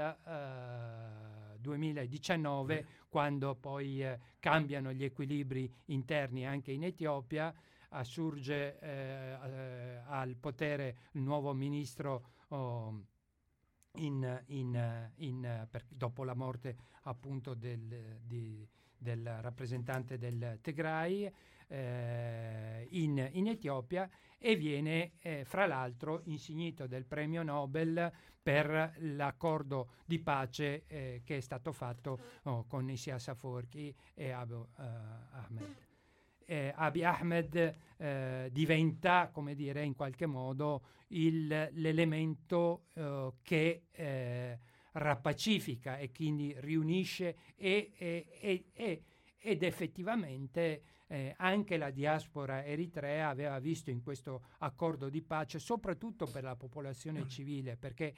eh, 2019, quando poi eh, cambiano gli equilibri interni anche in Etiopia, assurge eh, eh, al potere il nuovo ministro oh, in, in, in, per, dopo la morte appunto del, di, del rappresentante del Tigray eh, in, in, Etiopia e viene eh, fra l'altro insignito del premio Nobel per l'accordo di pace eh, che è stato fatto oh, con Isias Afwerki e Abu uh, Ahmed. Eh, Abiy Ahmed eh, diventa, come dire, in qualche modo il, l'elemento eh, che rappacifica e quindi riunisce e, e, e, ed effettivamente eh, anche la diaspora eritrea aveva visto in questo accordo di pace, soprattutto per la popolazione civile, perché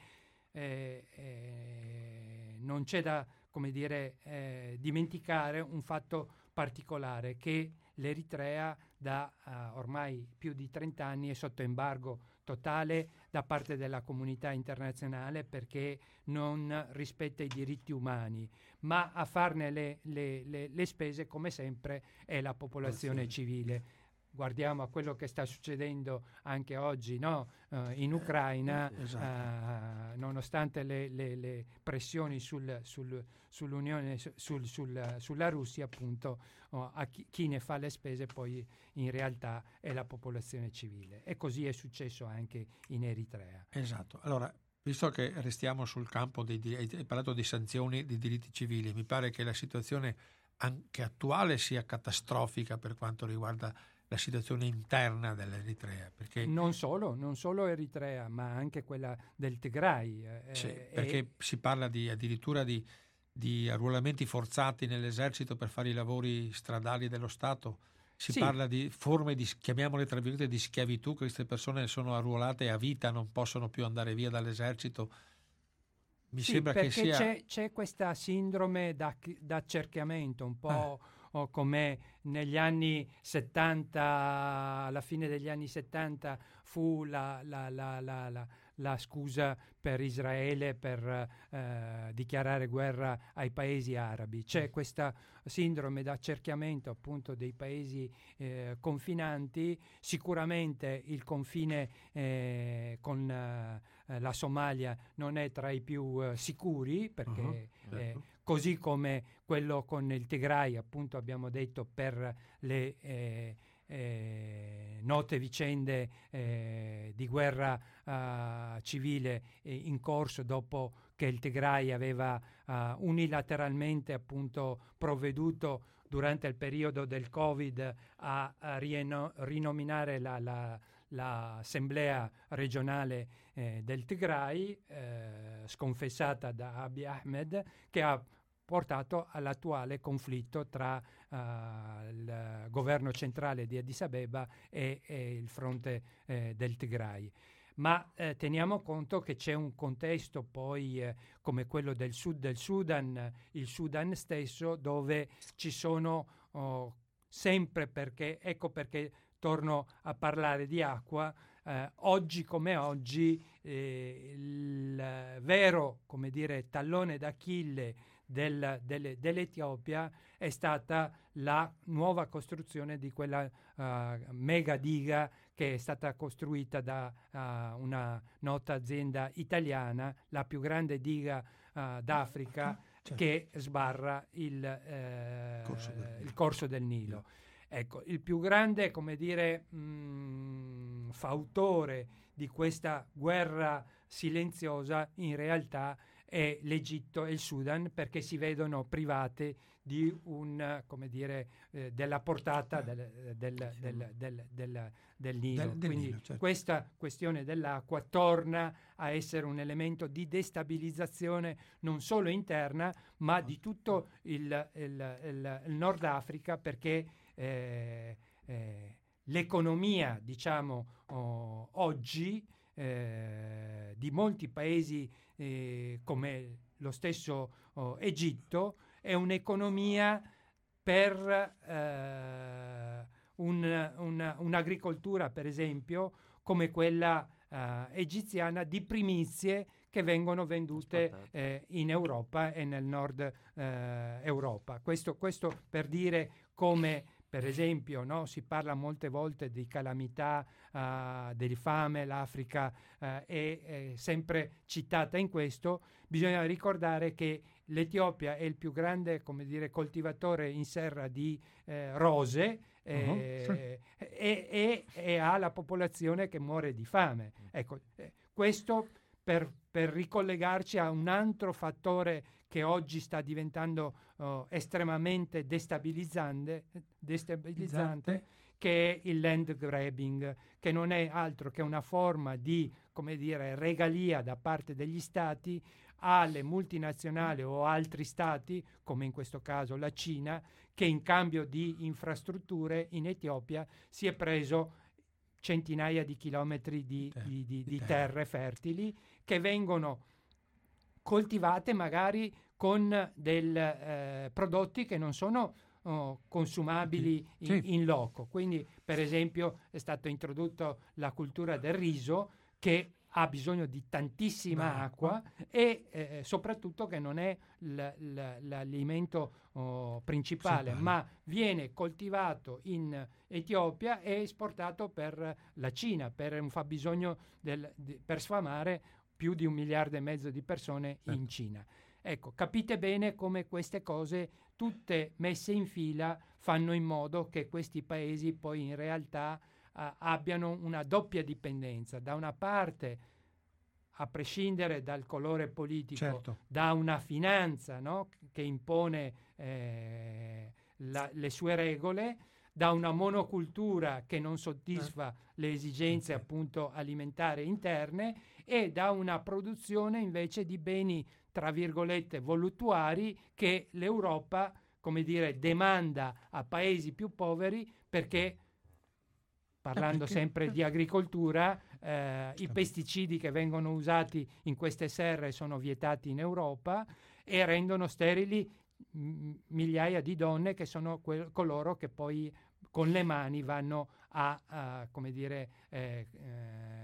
eh, eh, non c'è da dire, eh, dimenticare un fatto particolare, che l'Eritrea da uh, ormai più di 30 anni è sotto embargo totale da parte della comunità internazionale perché non rispetta i diritti umani, ma a farne le, le, le, le spese come sempre è la popolazione civile guardiamo a quello che sta succedendo anche oggi no? uh, in Ucraina, esatto. uh, nonostante le, le, le pressioni sul, sul, sull'Unione, sul, sulla Russia, appunto, oh, a chi, chi, ne fa le spese poi in realtà è la popolazione civile. E così è successo anche in Eritrea. Esatto. Allora, visto che restiamo sul campo dei hai parlato di sanzioni di diritti civili, mi pare che la situazione anche attuale sia catastrofica per quanto riguarda la situazione interna dell'Eritrea. Perché non solo, non solo Eritrea, ma anche quella del Tigray. Eh, sì, perché e... si parla di, addirittura di, di, arruolamenti forzati nell'esercito per fare i lavori stradali dello Stato. Si sì. parla di forme di, chiamiamole tra virgolette, di schiavitù, queste persone sono arruolate a vita, non possono più andare via dall'esercito mi sì, sembra che sia... C'è, c'è questa sindrome da, d'accerchiamento, un po' eh. Come negli anni 70, alla fine degli anni 70 fu la, la, la, la la scusa per Israele per eh, dichiarare guerra ai paesi arabi. C'è mm. questa sindrome d'accerchiamento appunto dei paesi eh, confinanti, sicuramente il confine eh, con eh, la Somalia non è tra i più eh, sicuri perché uh-huh, certo. Così come quello con il Tigray appunto abbiamo detto per le eh, eh, note vicende eh, di guerra eh, civile in corso dopo che il Tigray aveva eh, unilateralmente appunto provveduto durante il periodo del Covid a, a rieno, rinominare la, la, l'assemblea regionale eh, del Tigray, eh, sconfessata da Abiy Ahmed, che ha portato all'attuale conflitto tra uh, il governo centrale di Addis Abeba e, e il fronte eh, del Tigray. Ma eh, teniamo conto che c'è un contesto poi eh, come quello del sud del Sudan, il Sudan stesso, dove ci sono oh, sempre perché, ecco perché torno a parlare di acqua, eh, oggi come oggi eh, il vero come dire, tallone d'Achille del, delle, dell'Etiopia è stata la nuova costruzione di quella uh, mega diga che è stata costruita da uh, una nota azienda italiana, la più grande diga uh, d'Africa certo. che sbarra il, eh, corso il, corso del Nilo. Ecco, il più grande, come dire, mh, mm, fautore di questa guerra silenziosa in realtà è l'Egitto e il Sudan perché si vedono private di un, come dire, eh, della portata del, del, del, del Nilo. Quindi Nilo, certo. questa questione dell'acqua torna a essere un elemento di destabilizzazione non solo interna, ma di tutto il, il, il, il Nord Africa perché eh, eh, l'economia, diciamo, oh, oggi eh, di molti paesi eh, come lo stesso oh, Egitto, è un'economia per eh, un, una, un'agricoltura, per esempio, come quella eh, egiziana, di primizie che vengono vendute eh, in Europa e nel nord eh, Europa. Questo, questo per dire come per esempio, no? si parla molte volte di calamità, uh, di fame, l'Africa uh, è, è, sempre citata in questo. Bisogna ricordare che l'Etiopia è il più grande dire, coltivatore in serra di eh, rose uh-huh, sì. e, e, e, ha la popolazione che muore di fame. Ecco, eh, questo per, per ricollegarci a un altro fattore che oggi sta diventando uh, estremamente destabilizzante, destabilizzante che è il land grabbing, che non è altro che una forma di come dire, regalia da parte degli stati alle multinazionali o altri stati, come in questo caso la Cina, che in cambio di infrastrutture in Etiopia si è preso centinaia di chilometri di, di, di, di terre fertili che vengono coltivate magari con dei eh, prodotti che non sono oh, consumabili in, sì. in, loco. Quindi, per esempio, è stata introdotta la cultura del riso che ha bisogno di tantissima acqua, acqua e eh, soprattutto che non è l- l- l'alimento oh, principale, sì, ma viene coltivato in Etiopia e esportato per la Cina, per un fabbisogno del, di, per sfamare più di un miliardo e mezzo di persone certo. in Cina. Ecco, capite bene come queste cose, tutte messe in fila, fanno in modo che questi paesi poi in realtà uh, abbiano una doppia dipendenza. Da una parte, a prescindere dal colore politico, certo. da una finanza no? che impone eh, la, le sue regole, da una monocultura che non soddisfa eh. le esigenze okay. appunto alimentari interne e da una produzione invece di beni tra virgolette voluttuari che l'Europa come dire demanda a paesi più poveri perché parlando sempre di agricoltura eh, i pesticidi che vengono usati in queste serre sono vietati in Europa e rendono sterili migliaia di donne che sono que- coloro che poi con le mani vanno a, a come dire, eh, eh,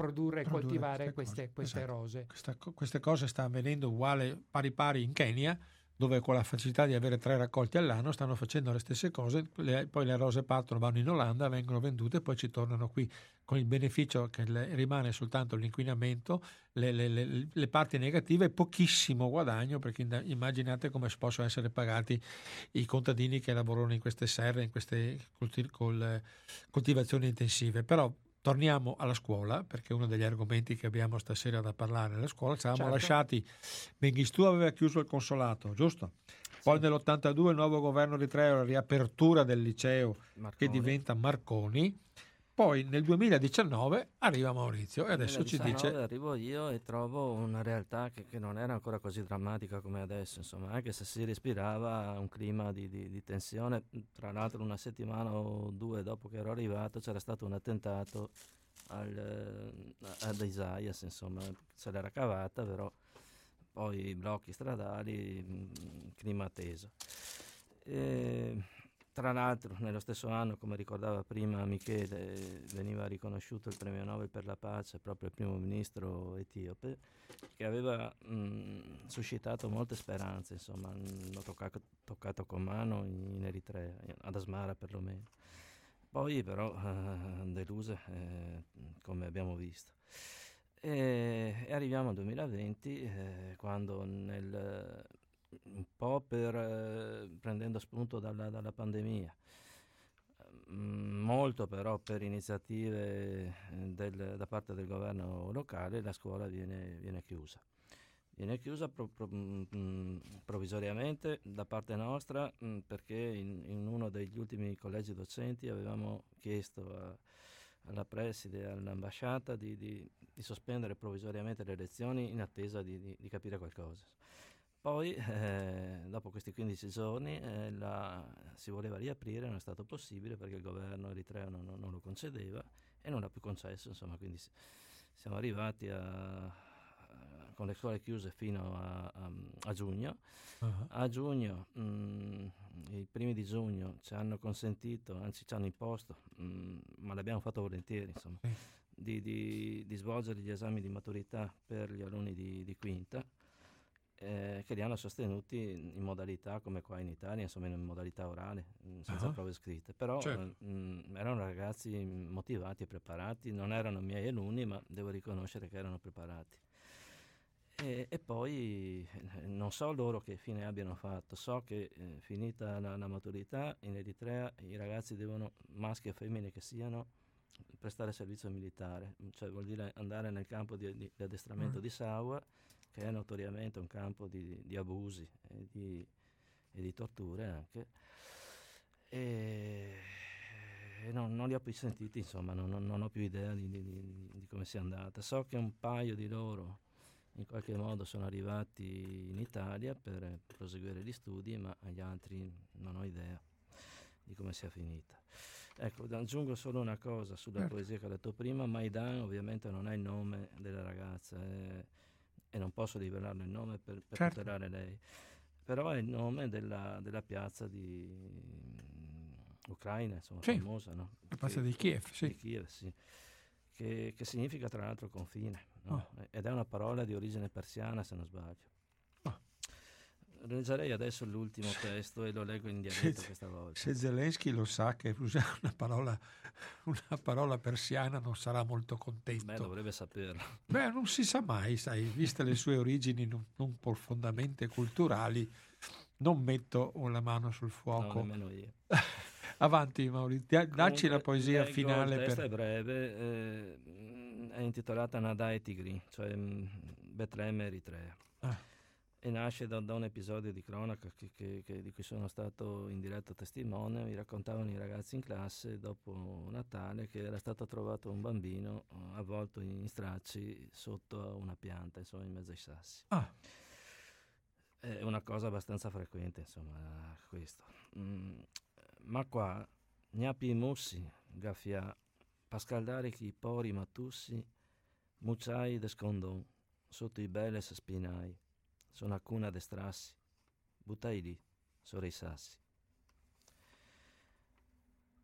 produrre e coltivare queste, queste, esatto. rose. Questa, queste cose stanno avvenendo uguale pari pari in Kenya dove con la facilità di avere tre raccolti all'anno stanno facendo le stesse cose, le, poi le rose partono, vanno in Olanda, vengono vendute e poi ci tornano qui con il beneficio che le, rimane soltanto l'inquinamento, le, le, le, parti negative e pochissimo guadagno perché immaginate come possono essere pagati i contadini che lavorano in queste serre, in queste coltivazioni intensive. Però Torniamo alla scuola, perché è uno degli argomenti che abbiamo stasera da parlare alla scuola. Ci eravamo certo. lasciati, Menghistù aveva chiuso il consolato, giusto? Poi sì. nell'82 il nuovo governo di Treo, la riapertura del liceo Marconi. che diventa Marconi poi nel 2019 arriva Maurizio e adesso ci dice... Arrivo io e trovo una realtà che, che, non era ancora così drammatica come adesso, insomma, anche se si respirava un clima di, di, di tensione. Tra l'altro una settimana o due dopo che ero arrivato c'era stato un attentato al, ad Isaias, insomma, se l'era cavata, però poi blocchi stradali, mh, clima teso. E tra l'altro, nello stesso anno, come ricordava prima Michele, veniva riconosciuto il premio Nobel per la pace proprio il primo ministro etiope, che aveva mh, suscitato molte speranze. Insomma, l'ho toccato, toccato, con mano in Eritrea, ad Asmara perlomeno. Poi, però, eh, deluse, eh, come abbiamo visto. E, e, arriviamo al 2020, eh, quando nel un po' per, eh, prendendo spunto dalla, dalla pandemia, mm, molto però per iniziative eh, del, da parte del governo locale la scuola viene, viene chiusa. Viene chiusa pro, pro, mh, mm, provvisoriamente da parte nostra mh, mm, perché in, in, uno degli ultimi collegi docenti avevamo chiesto a, alla preside e all'ambasciata di, di, di, sospendere provvisoriamente le lezioni in attesa di, di capire qualcosa. Poi, *laughs* eh, dopo questi 15 giorni, eh, la, si voleva riaprire, non è stato possibile perché il governo eritreo non, non lo concedeva e non l'ha più concesso, insomma, quindi siamo arrivati a, a, con le scuole chiuse fino a, a giugno. Uh-huh. A giugno, mh, mm, i primi di giugno ci hanno consentito, anzi ci hanno imposto, mh, mm, ma l'abbiamo fatto volentieri, insomma, di, di, di, svolgere gli esami di maturità per gli alunni di, di quinta eh, che li hanno sostenuti in modalità come qua in Italia, insomma in modalità orale, mm, senza uh-huh. prove scritte. Però certo. mh, mm, erano ragazzi motivati e preparati, non erano miei alunni, ma devo riconoscere che erano preparati. E, e poi eh, non so loro che fine abbiano fatto, so che eh, finita la, la, maturità in Eritrea i ragazzi devono, maschi e femmine che siano, prestare servizio militare, cioè vuol dire andare nel campo di, di, di addestramento uh-huh. di Sawa che è notoriamente un campo di, di abusi e di, e di, torture anche. E, e non, non, li ho più sentiti, insomma, non, non, ho più idea di, di, come sia andata. So che un paio di loro in qualche modo sono arrivati in Italia per proseguire gli studi, ma agli altri non ho idea di come sia finita. Ecco, aggiungo solo una cosa sulla certo. poesia che ho detto prima, Maidan ovviamente non è il nome della ragazza, è e non posso rivelarle il nome per, per certo. tutelare lei, però è il nome della, della piazza di um, Ucraina, insomma, sì. famosa, no? La piazza di Kiev, sì. Di Kiev, sì. Che, che, significa tra l'altro confine, no? oh. ed è una parola di origine persiana se non sbaglio. Leggerei adesso l'ultimo testo e lo leggo in dialetto questa volta. Se Zelensky lo sa che usare una parola, una parola persiana non sarà molto contento. Beh, dovrebbe saperlo. Beh, non si sa mai, sai, viste le sue origini non, non profondamente culturali, non metto la mano sul fuoco. No, nemmeno io. *laughs* Avanti Maurizio, dacci la poesia finale. Il testo per... è breve, eh, è intitolata Nada e Tigri, cioè mm, Betlemme Eritrea. Ah e nasce da, da, un episodio di cronaca che, che, che, di cui sono stato in diretto testimone. Mi raccontavano i ragazzi in classe dopo Natale che era stato trovato un bambino uh, avvolto in stracci sotto una pianta, insomma, in mezzo ai sassi. Ah. È una cosa abbastanza frequente, insomma, questo. Mm, ma qua, Gnapi Mussi, Gaffia, per scaldare chi pori matussi, mucciai de scondon, sotto i belles spinai, sono a cuna de strassi, buttai lì, sopra i sassi.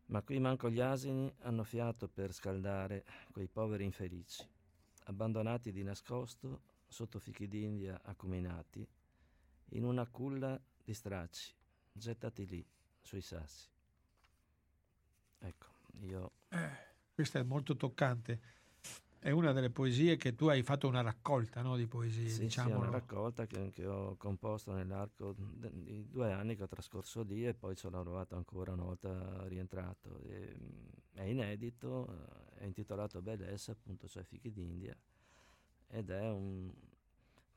Ma qui manco gli asini hanno fiato per scaldare quei poveri infelici, abbandonati di nascosto sotto fichi d'India accuminati, in una culla di stracci, gettati lì, sui sassi. Ecco, io... Eh, questa è molto toccante. È una delle poesie che tu hai fatto una raccolta no, di poesie, sì, diciamo. Sì, una raccolta che, che, ho composto nell'arco di due anni che ho trascorso lì e poi ci ho lavorato ancora una volta rientrato. E, è inedito, è intitolato Bellezza, appunto, cioè Fichi d'India, ed è un,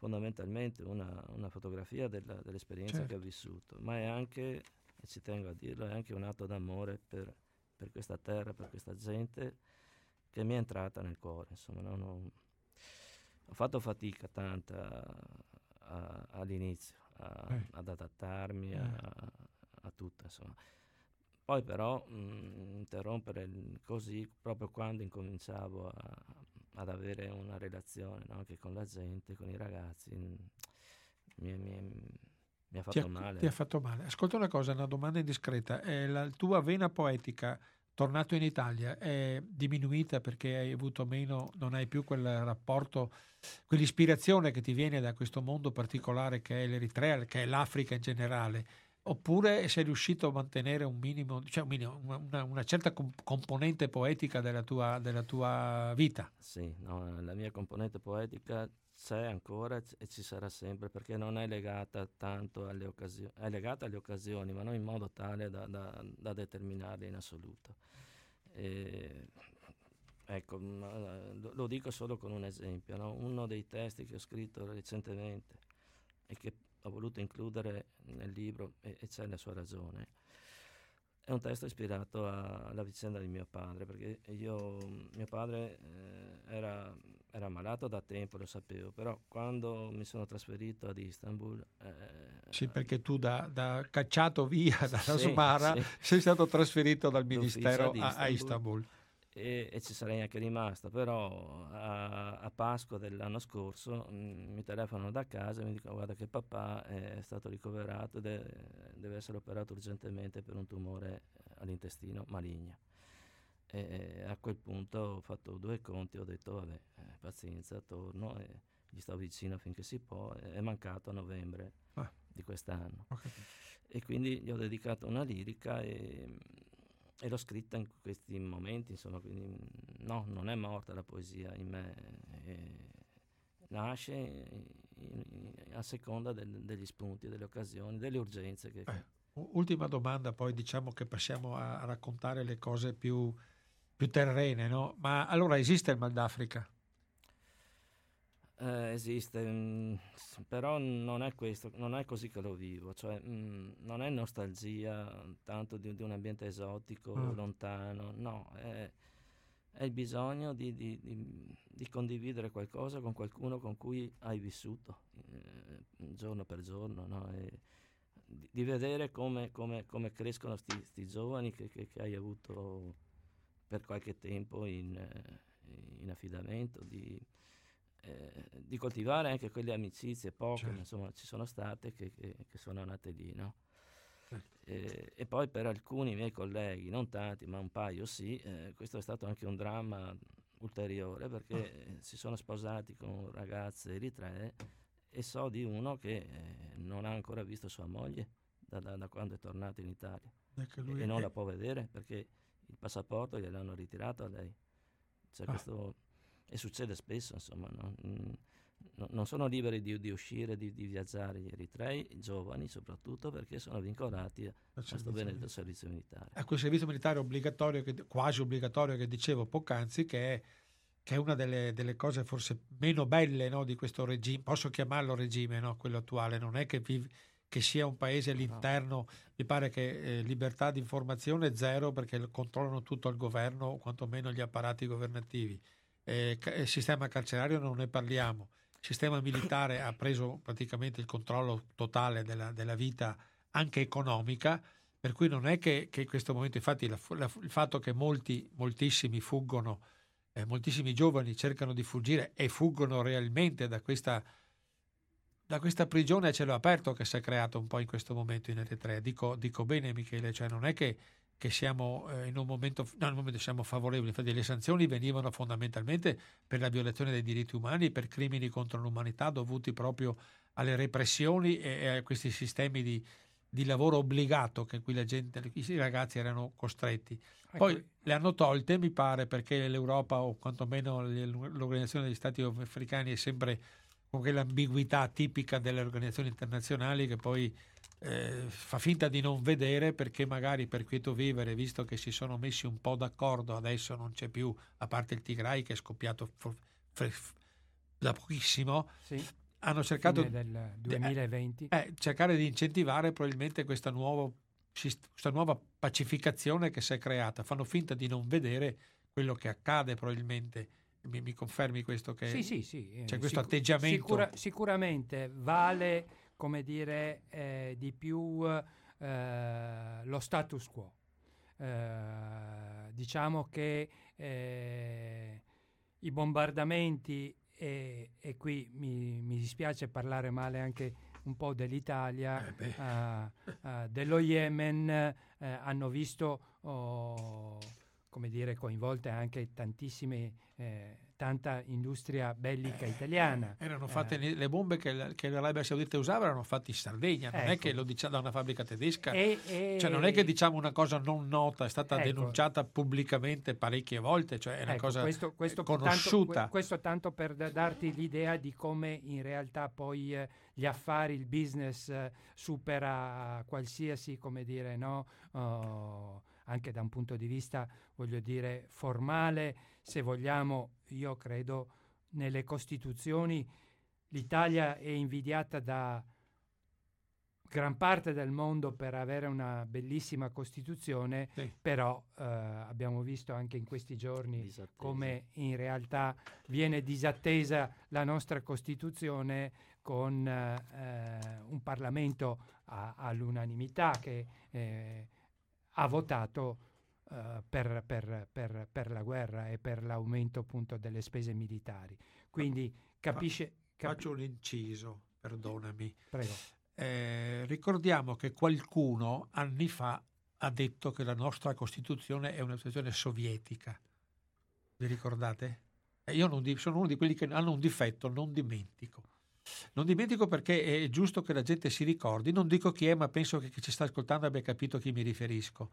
fondamentalmente una, una fotografia della, dell'esperienza certo. che ho vissuto, ma è anche, e ci tengo a dirlo, è anche un atto d'amore per, per questa terra, per questa gente che mi è entrata nel cuore. Insomma, non ho, ho fatto fatica tanta all'inizio a, eh. ad adattarmi eh. a, a, tutto. Insomma. Poi però mh, interrompere il, così proprio quando incominciavo a, ad avere una relazione no? anche con la gente, con i ragazzi, mi, mi, mi ha fatto ti male. Ti ha fatto male. Ascolta una cosa, una domanda indiscreta. Eh, la tua vena poetica, tornato in Italia, è diminuita perché hai avuto meno, non hai più quel rapporto, quell'ispirazione che ti viene da questo mondo particolare che è l'Eritrea, che è l'Africa in generale? oppure sei riuscito a mantenere un minimo, cioè una, una, certa componente poetica della tua, della tua vita? Sì, no, la mia componente poetica c'è ancora e ci sarà sempre perché non è legata tanto alle occasioni, è legata alle occasioni, ma non in modo tale da, da, da determinarle in assoluto. E, ecco, lo dico solo con un esempio, no? uno dei testi che ho scritto recentemente e che ho voluto includere nel libro e, e c'è la sua ragione. È un testo ispirato a, alla vicenda di mio padre, perché io, mio padre eh, era, era, malato da tempo, lo sapevo, però quando mi sono trasferito ad Istanbul... Eh, sì, perché tu da, da cacciato via *laughs* dalla sì, Sumara sì. sei stato trasferito dal ministero a, a Istanbul e, e, ci sarei anche rimasto, però a, a Pasqua dell'anno scorso mh, mm, mi telefonano da casa e mi dicono guarda che papà è stato ricoverato e deve, deve essere operato urgentemente per un tumore all'intestino maligno. E a quel punto ho fatto due conti, ho detto vabbè, eh, pazienza, torno e gli sto vicino finché si può, è mancato a novembre ah. di quest'anno. Okay. E quindi gli ho dedicato una lirica e e l'ho scritta in questi momenti, insomma, quindi mm, no, non è morta la poesia in me, nasce in, in, a seconda del, degli spunti, delle occasioni, delle urgenze. Che... Eh, ultima domanda, poi diciamo che passiamo a, a raccontare le cose più, più terrene, no? Ma allora esiste il Mal d'Africa? Eh, esiste, mh, mm, però non è questo, non è così che lo vivo, cioè mh, mm, non è nostalgia tanto di, di un ambiente esotico, mm. lontano, no, è, è il bisogno di, di, di, condividere qualcosa con qualcuno con cui hai vissuto eh, giorno per giorno, no? di, vedere come, come, come crescono questi giovani che, che, che, hai avuto per qualche tempo in, eh, in affidamento, di eh, di coltivare anche quelle amicizie, poche, certo. insomma, ci sono state che, che, che sono nate lì, no? Certo. Eh, e poi per alcuni miei colleghi, non tanti, ma un paio sì, eh, questo è stato anche un dramma ulteriore perché oh. si sono sposati con ragazze eritree e so di uno che eh, non ha ancora visto sua moglie da, da, da quando è tornato in Italia e, e non la può vedere perché il passaporto gliel'hanno ritirato a lei. C'è ah. questo e succede spesso, insomma, no? Mm, non sono liberi di, di uscire, di, di, viaggiare gli eritrei, giovani soprattutto, perché sono vincolati a questo benedetto servizio militare. A quel servizio militare obbligatorio, che, quasi obbligatorio che dicevo poc'anzi, che è, che è una delle, delle, cose forse meno belle no, di questo regime, posso chiamarlo regime, no, quello attuale, non è che, vive, che sia un paese all'interno, no. mi pare che eh, libertà di informazione zero perché controllano tutto il governo, o quantomeno gli apparati governativi eh, il sistema carcerario non ne parliamo, il sistema militare ha preso praticamente il controllo totale della, della vita anche economica Per cui non è che, che in questo momento, infatti, la, la, il fatto che molti, moltissimi fuggono, eh, moltissimi giovani cercano di fuggire e fuggono realmente da questa, da questa prigione a cielo aperto che si è creato un po' in questo momento in Eritrea. Dico, dico bene, Michele, cioè non è che, che siamo eh, in un momento, no, in un momento siamo favorevoli, infatti le sanzioni venivano fondamentalmente per la violazione dei diritti umani, per crimini contro l'umanità dovuti proprio alle repressioni e a questi sistemi di, di lavoro obbligato che qui la gente, i ragazzi erano costretti. Ecco. Poi le hanno tolte, mi pare, perché l'Europa o quantomeno l'Organizzazione degli Stati Africani è sempre con quell'ambiguità tipica delle organizzazioni internazionali che poi eh, fa finta di non vedere perché magari per quieto vivere, visto che si sono messi un po' d'accordo, adesso non c'è più, a parte il Tigray che è scoppiato da pochissimo, sì hanno cercato del 2020 eh, eh, cercare di incentivare probabilmente questa, nuovo, questa nuova pacificazione che si è creata. Fanno finta di non vedere quello che accade probabilmente. Mi, mi confermi questo che sì, sì, sì. c'è questo Sicur- atteggiamento? Sicura, sicuramente vale, come dire, eh, di più eh, lo status quo. Eh, diciamo che eh, i bombardamenti e, e qui mi, mi, dispiace parlare male anche un po' dell'Italia, eh dello Yemen, hanno visto, oh, come dire, coinvolte anche tantissime eh, tanta industria bellica italiana. Eh, erano fatte eh. le bombe che, che, l'Arabia Saudita usava erano fatte in Sardegna, non ecco. è che lo diciamo da una fabbrica tedesca, e, e, cioè non è che diciamo una cosa non nota, è stata ecco. denunciata pubblicamente parecchie volte, cioè è una ecco, cosa questo, questo conosciuta. Tanto, questo tanto per darti l'idea di come in realtà poi eh, gli affari, il business eh, supera qualsiasi, come dire, no? Oh, anche da un punto di vista, voglio dire, formale, se vogliamo, io credo, nelle Costituzioni l'Italia è invidiata da gran parte del mondo per avere una bellissima Costituzione, sì. però eh, abbiamo visto anche in questi giorni disattesa. come in realtà viene disattesa la nostra Costituzione con eh, un Parlamento a, all'unanimità che eh, ha votato uh, per, per, per, per, la guerra e per l'aumento appunto delle spese militari. Quindi capisce... Capi- Faccio un inciso, perdonami. Prego. Eh, ricordiamo che qualcuno anni fa ha detto che la nostra Costituzione è una Costituzione sovietica. Vi ricordate? Eh, io di, sono uno di quelli che hanno un difetto, non dimentico. Non dimentico perché è giusto che la gente si ricordi, non dico chi è, ma penso che chi ci sta ascoltando abbia capito a chi mi riferisco,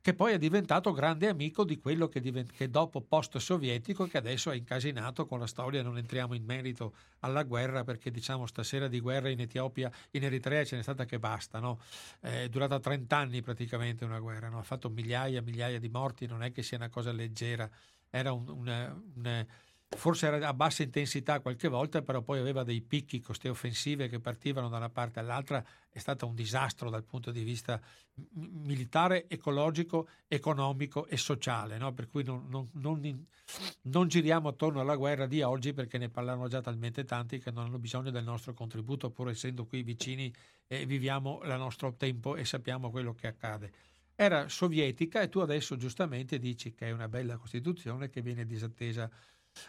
che poi è diventato grande amico di quello che, divent- che dopo post-sovietico, che adesso è incasinato con la storia, non entriamo in merito alla guerra perché diciamo stasera di guerra in Etiopia, in Eritrea ce n'è stata che basta, no? è durata 30 anni praticamente una guerra, no? ha fatto migliaia e migliaia di morti, non è che sia una cosa leggera, era un, una, una forse era a bassa intensità qualche volta, però poi aveva dei picchi, coste offensive che partivano da una parte all'altra, è stato un disastro dal punto di vista militare, ecologico, economico e sociale, no? per cui non, non, non, non, giriamo attorno alla guerra di oggi perché ne parlano già talmente tanti che non hanno bisogno del nostro contributo, pur essendo qui vicini e viviamo il nostro tempo e sappiamo quello che accade. Era sovietica e tu adesso giustamente dici che è una bella Costituzione che viene disattesa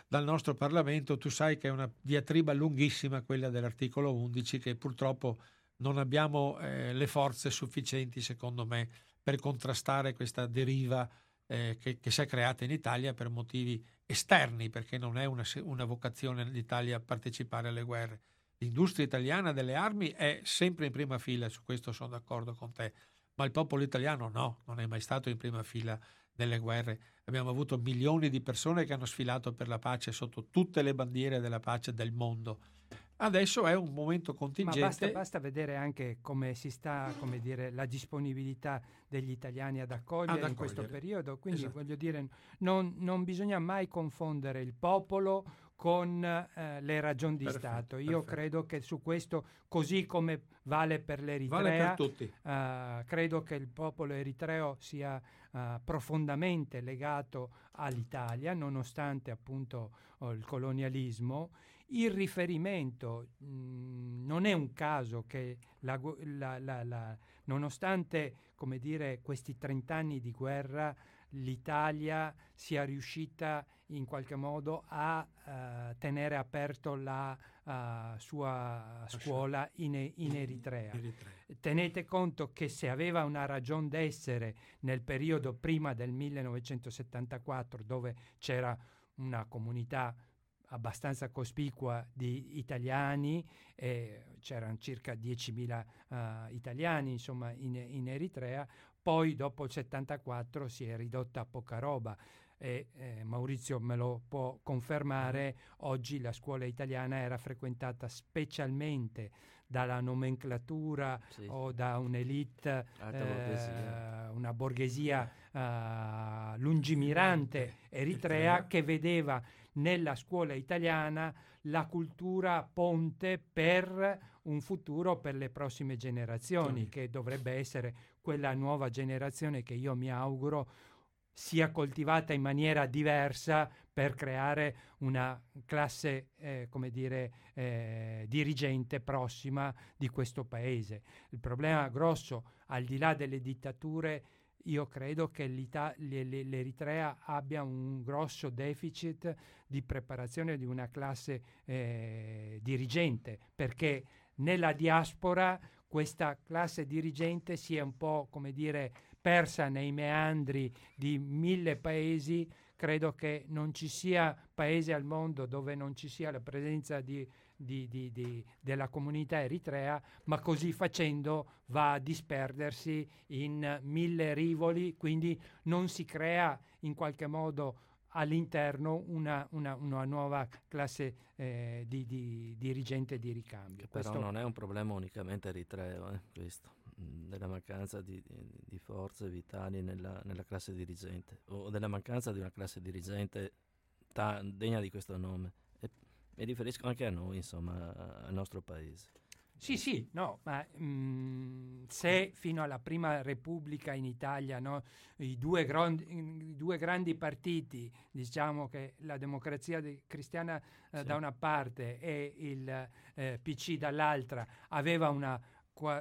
dal nostro Parlamento, tu sai che è una diatriba lunghissima quella dell'articolo 11 che purtroppo non abbiamo eh, le forze sufficienti, secondo me, per contrastare questa deriva eh, che, che, si è creata in Italia per motivi esterni, perché non è una, una vocazione dell'Italia partecipare alle guerre. L'industria italiana delle armi è sempre in prima fila, su questo sono d'accordo con te, ma il popolo italiano no, non è mai stato in prima fila nelle guerre. Abbiamo avuto milioni di persone che hanno sfilato per la pace sotto tutte le bandiere della pace del mondo. Adesso è un momento contingente. Ma basta, basta vedere anche come si sta, come dire, la disponibilità degli italiani ad accogliere, ad accogliere. in questo periodo. Quindi esatto. voglio dire, non, non bisogna mai confondere il popolo con eh, le ragioni di perfetto, Stato. Io perfetto. credo che su questo, così come vale per l'Eritrea, vale per tutti. Uh, credo che il popolo eritreo sia uh, profondamente legato all'Italia, nonostante appunto oh, il colonialismo. il riferimento mh, mm, non è un caso che la, la, la, nonostante come dire, questi 30 anni di guerra l'Italia sia riuscita in qualche modo a uh, tenere aperto la uh, sua scuola in, in Eritrea. Eritrea. Tenete conto che se aveva una ragione d'essere nel periodo prima del 1974, dove c'era una comunità abbastanza cospicua di italiani, eh, c'erano circa 10.000 uh, italiani insomma, in, in, Eritrea, poi dopo il 74 si è ridotta a poca roba e eh, Maurizio me lo può confermare, oggi la scuola italiana era frequentata specialmente dalla nomenclatura sì. o da un'elite, eh, una borghesia eh, lungimirante eritrea. che vedeva nella scuola italiana la cultura ponte per un futuro per le prossime generazioni, sì. che dovrebbe essere quella nuova generazione che io mi auguro sia coltivata in maniera diversa per creare una classe, eh, come dire, eh, dirigente prossima di questo paese. Il problema grosso, al di là delle dittature, io credo che l'Eritrea abbia un grosso deficit di preparazione di una classe eh, dirigente, perché nella diaspora questa classe dirigente si è un po', come dire, persa nei meandri di mille paesi. Credo che non ci sia paese al mondo dove non ci sia la presenza di di, di, di, della comunità eritrea, ma così facendo va a disperdersi in mille rivoli, quindi non si crea in qualche modo all'interno una, una, una nuova classe eh, di, di, dirigente di ricambio. Però questo... non è un problema unicamente eritreo, eh, questo, della mancanza di, di forze vitali nella, nella, classe dirigente o della mancanza di una classe dirigente ta, degna di questo nome mi riferisco anche a noi, insomma, al nostro paese. Sì, sì, no, ma mh, mm, se fino alla prima Repubblica in Italia no, i, due grandi, i, due grandi, partiti, diciamo che la democrazia cristiana eh, sì. da una parte e il eh, PC dall'altra, aveva una,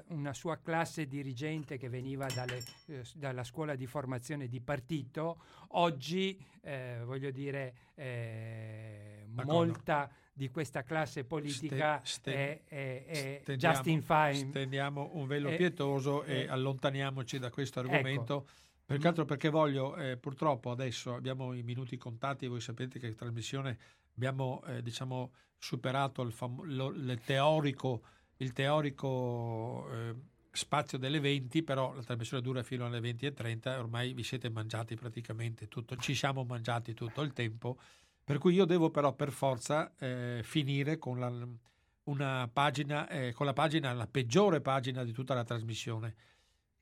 una, sua classe dirigente che veniva dalle, eh, dalla scuola di formazione di partito, oggi, eh, voglio dire, eh, molta di questa classe politica ste, è, è, è Justin Fine. Stendiamo un velo è, pietoso e allontaniamoci da questo ecco. argomento. Ecco. Perché altro perché voglio, eh, purtroppo adesso abbiamo i minuti contati, voi sapete che in trasmissione abbiamo eh, diciamo, superato il, fam- lo, teorico, il teorico eh, spazio delle 20, però la trasmissione dura fino alle 20.30, ormai vi siete mangiati praticamente tutto, ci siamo mangiati tutto il tempo per cui io devo però per forza eh, finire con la, pagina, eh, con la pagina, la peggiore pagina di tutta la trasmissione,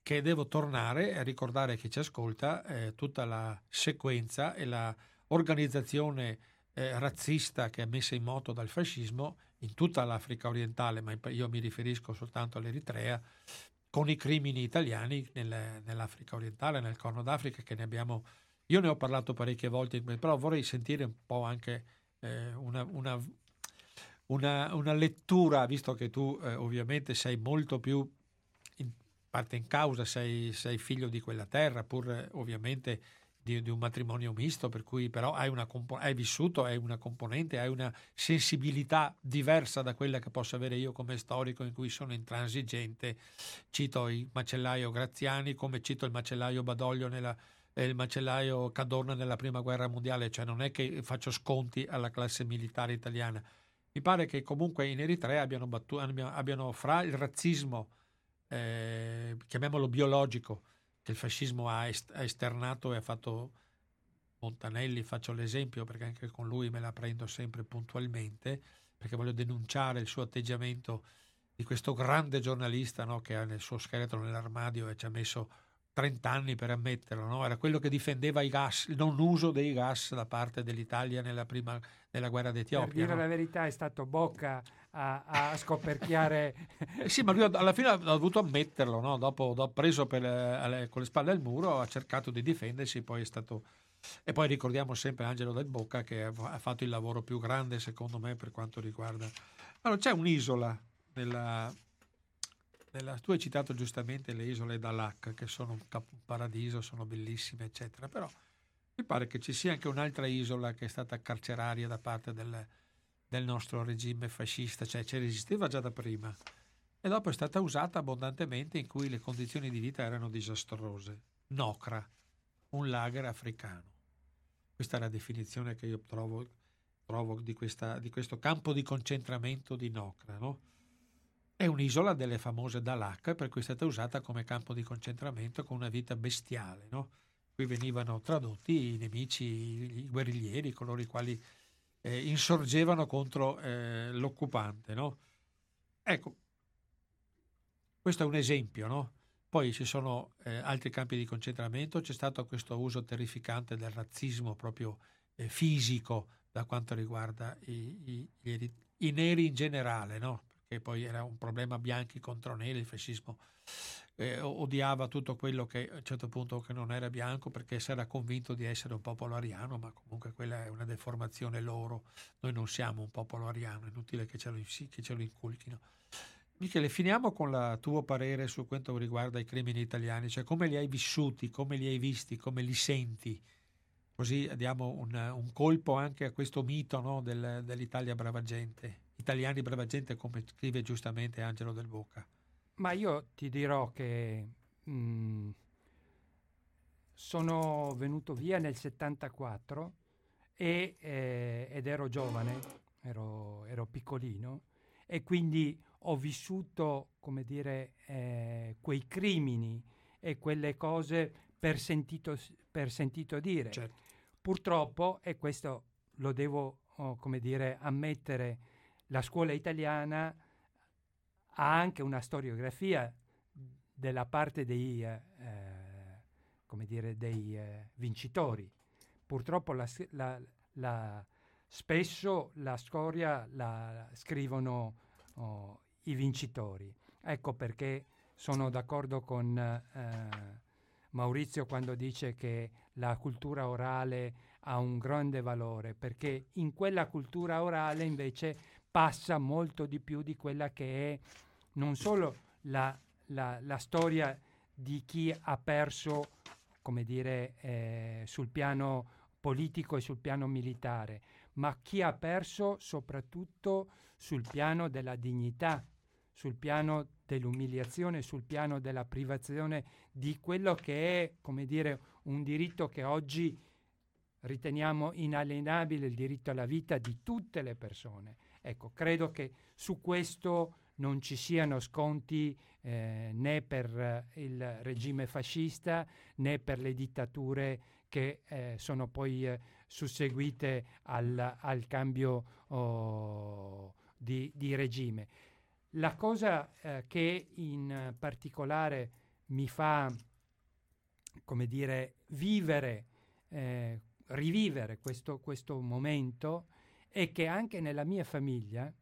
che devo tornare a ricordare a chi ci ascolta eh, tutta la sequenza e l'organizzazione eh, razzista che è messa in moto dal fascismo in tutta l'Africa orientale, ma io mi riferisco soltanto all'Eritrea, con i crimini italiani nel, nell'Africa orientale, nel Corno d'Africa, che ne abbiamo io ne ho parlato parecchie volte, però vorrei sentire un po' anche eh, una, una, una, una, lettura, visto che tu eh, ovviamente sei molto più in parte in causa, sei, sei figlio di quella terra, pur eh, ovviamente di, di, un matrimonio misto, per cui però hai, compo- hai, vissuto, hai una componente, hai una sensibilità diversa da quella che posso avere io come storico in cui sono intransigente. Cito il macellaio Graziani come cito il macellaio Badoglio nella il macellaio Cadorna nella prima guerra mondiale, cioè non è che faccio sconti alla classe militare italiana. Mi pare che comunque in Eritrea abbiano, battu- abbiano fra il razzismo, eh, chiamiamolo biologico, che il fascismo ha, est- ha esternato e ha fatto Montanelli, faccio l'esempio perché anche con lui me la prendo sempre puntualmente, perché voglio denunciare il suo atteggiamento di questo grande giornalista no, che ha nel suo scheletro nell'armadio e ci ha messo 30 anni per ammetterlo, no? era quello che difendeva i gas, il non uso dei gas da parte dell'Italia nella, prima, nella guerra d'Etiopia. Per dire no? la verità è stato Bocca a, a scoperchiare... eh sì, ma lui alla fine ha dovuto ammetterlo, no? dopo, dopo preso per, eh, con le spalle al muro, ha cercato di difendersi, poi è stato E poi ricordiamo sempre Angelo del Bocca che ha fatto il lavoro più grande secondo me per quanto riguarda... Allora c'è un'isola nella, nella, tu hai citato giustamente le isole Dalak che sono un paradiso, sono bellissime eccetera, però mi pare che ci sia anche un'altra isola che è stata carceraria da parte del, del nostro regime fascista, cioè ci resisteva già da prima e dopo è stata usata abbondantemente in cui le condizioni di vita erano disastrose. Nocra, un lager africano. Questa è la definizione che io trovo, trovo di, questa, di, questo campo di concentramento di Nocra. No? È un'isola delle famose Dalak, per cui è stata usata come campo di concentramento con una vita bestiale. No? Qui venivano tradotti i nemici, i guerriglieri, coloro i quali eh, insorgevano contro eh, l'occupante. No? Ecco, questo è un esempio, no? Poi ci sono eh, altri campi di concentramento, c'è stato questo uso terrificante del razzismo proprio eh, fisico da quanto riguarda i, i, i, neri in generale, no? Perché poi era un problema bianchi contro neri, il fascismo eh, odiava tutto quello che a un certo punto che non era bianco perché si era convinto di essere un popolo ariano, ma comunque quella è una deformazione loro, noi non siamo un popolo ariano, è inutile che ce lo, che ce lo inculchino. Michele, finiamo con il tuo parere su quanto riguarda i crimini italiani, cioè come li hai vissuti, come li hai visti, come li senti, così diamo un, un colpo anche a questo mito no, del, dell'Italia brava gente, italiani brava gente come scrive giustamente Angelo del Bocca. Ma io ti dirò che mh, mm, sono venuto via nel 74 e, eh, ed ero giovane, ero, ero piccolino e quindi ho vissuto, come dire, eh, quei crimini e quelle cose per sentito, per sentito dire. Certo. Purtroppo, e questo lo devo, oh, come dire, ammettere, la scuola italiana ha anche una storiografia della parte dei, eh, come dire, dei eh, vincitori. Purtroppo la, la, la, spesso la storia la scrivono oh, i vincitori. Ecco perché sono d'accordo con eh, Maurizio quando dice che la cultura orale ha un grande valore, perché in quella cultura orale invece passa molto di più di quella che è non solo la, la, la storia di chi ha perso, come dire, eh, sul piano politico e sul piano militare, ma chi ha perso soprattutto sul piano della dignità, sul piano dell'umiliazione, sul piano della privazione di quello che è, come dire, un diritto che oggi riteniamo inalienabile, il diritto alla vita di tutte le persone. Ecco, credo che su questo non ci siano sconti eh, né per il regime fascista né per le dittature che eh, sono poi eh, susseguite al, al cambio oh, di, di regime. La cosa eh, che in particolare mi fa, come dire, vivere, eh, rivivere questo, questo, momento è che anche nella mia famiglia,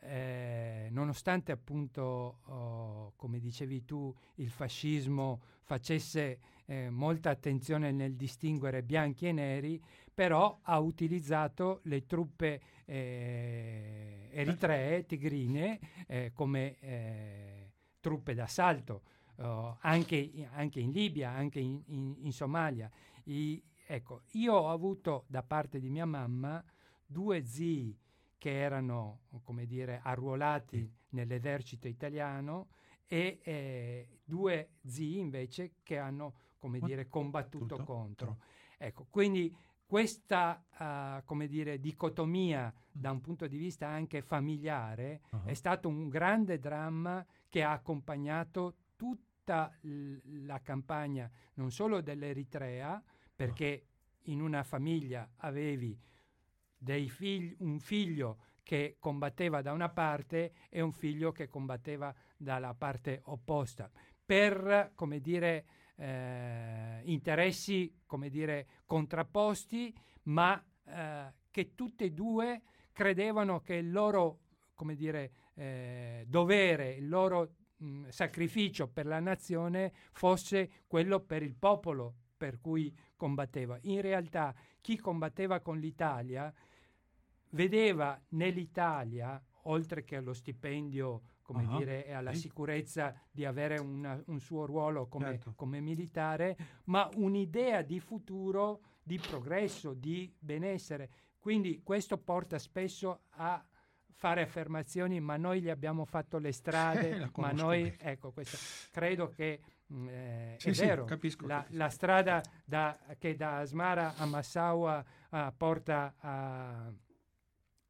eh, nonostante appunto, oh, come dicevi tu, il fascismo facesse eh, molta attenzione nel distinguere bianchi e neri, però ha utilizzato le truppe eh, eritree, tigrine, eh, come eh, truppe d'assalto, uh, anche, anche, in Libia, anche in, in, in Somalia. I, ecco, io ho avuto da parte di mia mamma due zii che erano, come dire, arruolati nell'esercito italiano e eh, due zii invece che hanno, come dire, combattuto Tutto. contro. Ecco, quindi questa uh, come dire, dicotomia da un punto di vista anche familiare uh-huh. è stato un grande dramma che ha accompagnato tutta l- la campagna non solo dell'Eritrea, perché uh-huh. in una famiglia avevi figli, un figlio che combatteva da una parte e un figlio che combatteva dalla parte opposta, per, come dire, eh, interessi, come dire, contrapposti, ma eh, che tutte e due credevano che il loro, come dire, eh, dovere, il loro mh, sacrificio per la nazione fosse quello per il popolo per cui combatteva. In realtà chi combatteva con l'Italia vedeva nell'Italia, oltre che allo stipendio, come uh-huh. dire, e alla sì. sicurezza di avere una, un suo ruolo come, certo. come militare, ma un'idea di futuro, di progresso, di benessere. Quindi questo porta spesso a fare affermazioni, ma noi gli abbiamo fatto le strade, *laughs* ma noi, ecco, questo, credo che mm, eh, sì, è sì, vero, capisco, la, capisco. la strada da, che da Asmara a Massaua uh, porta a,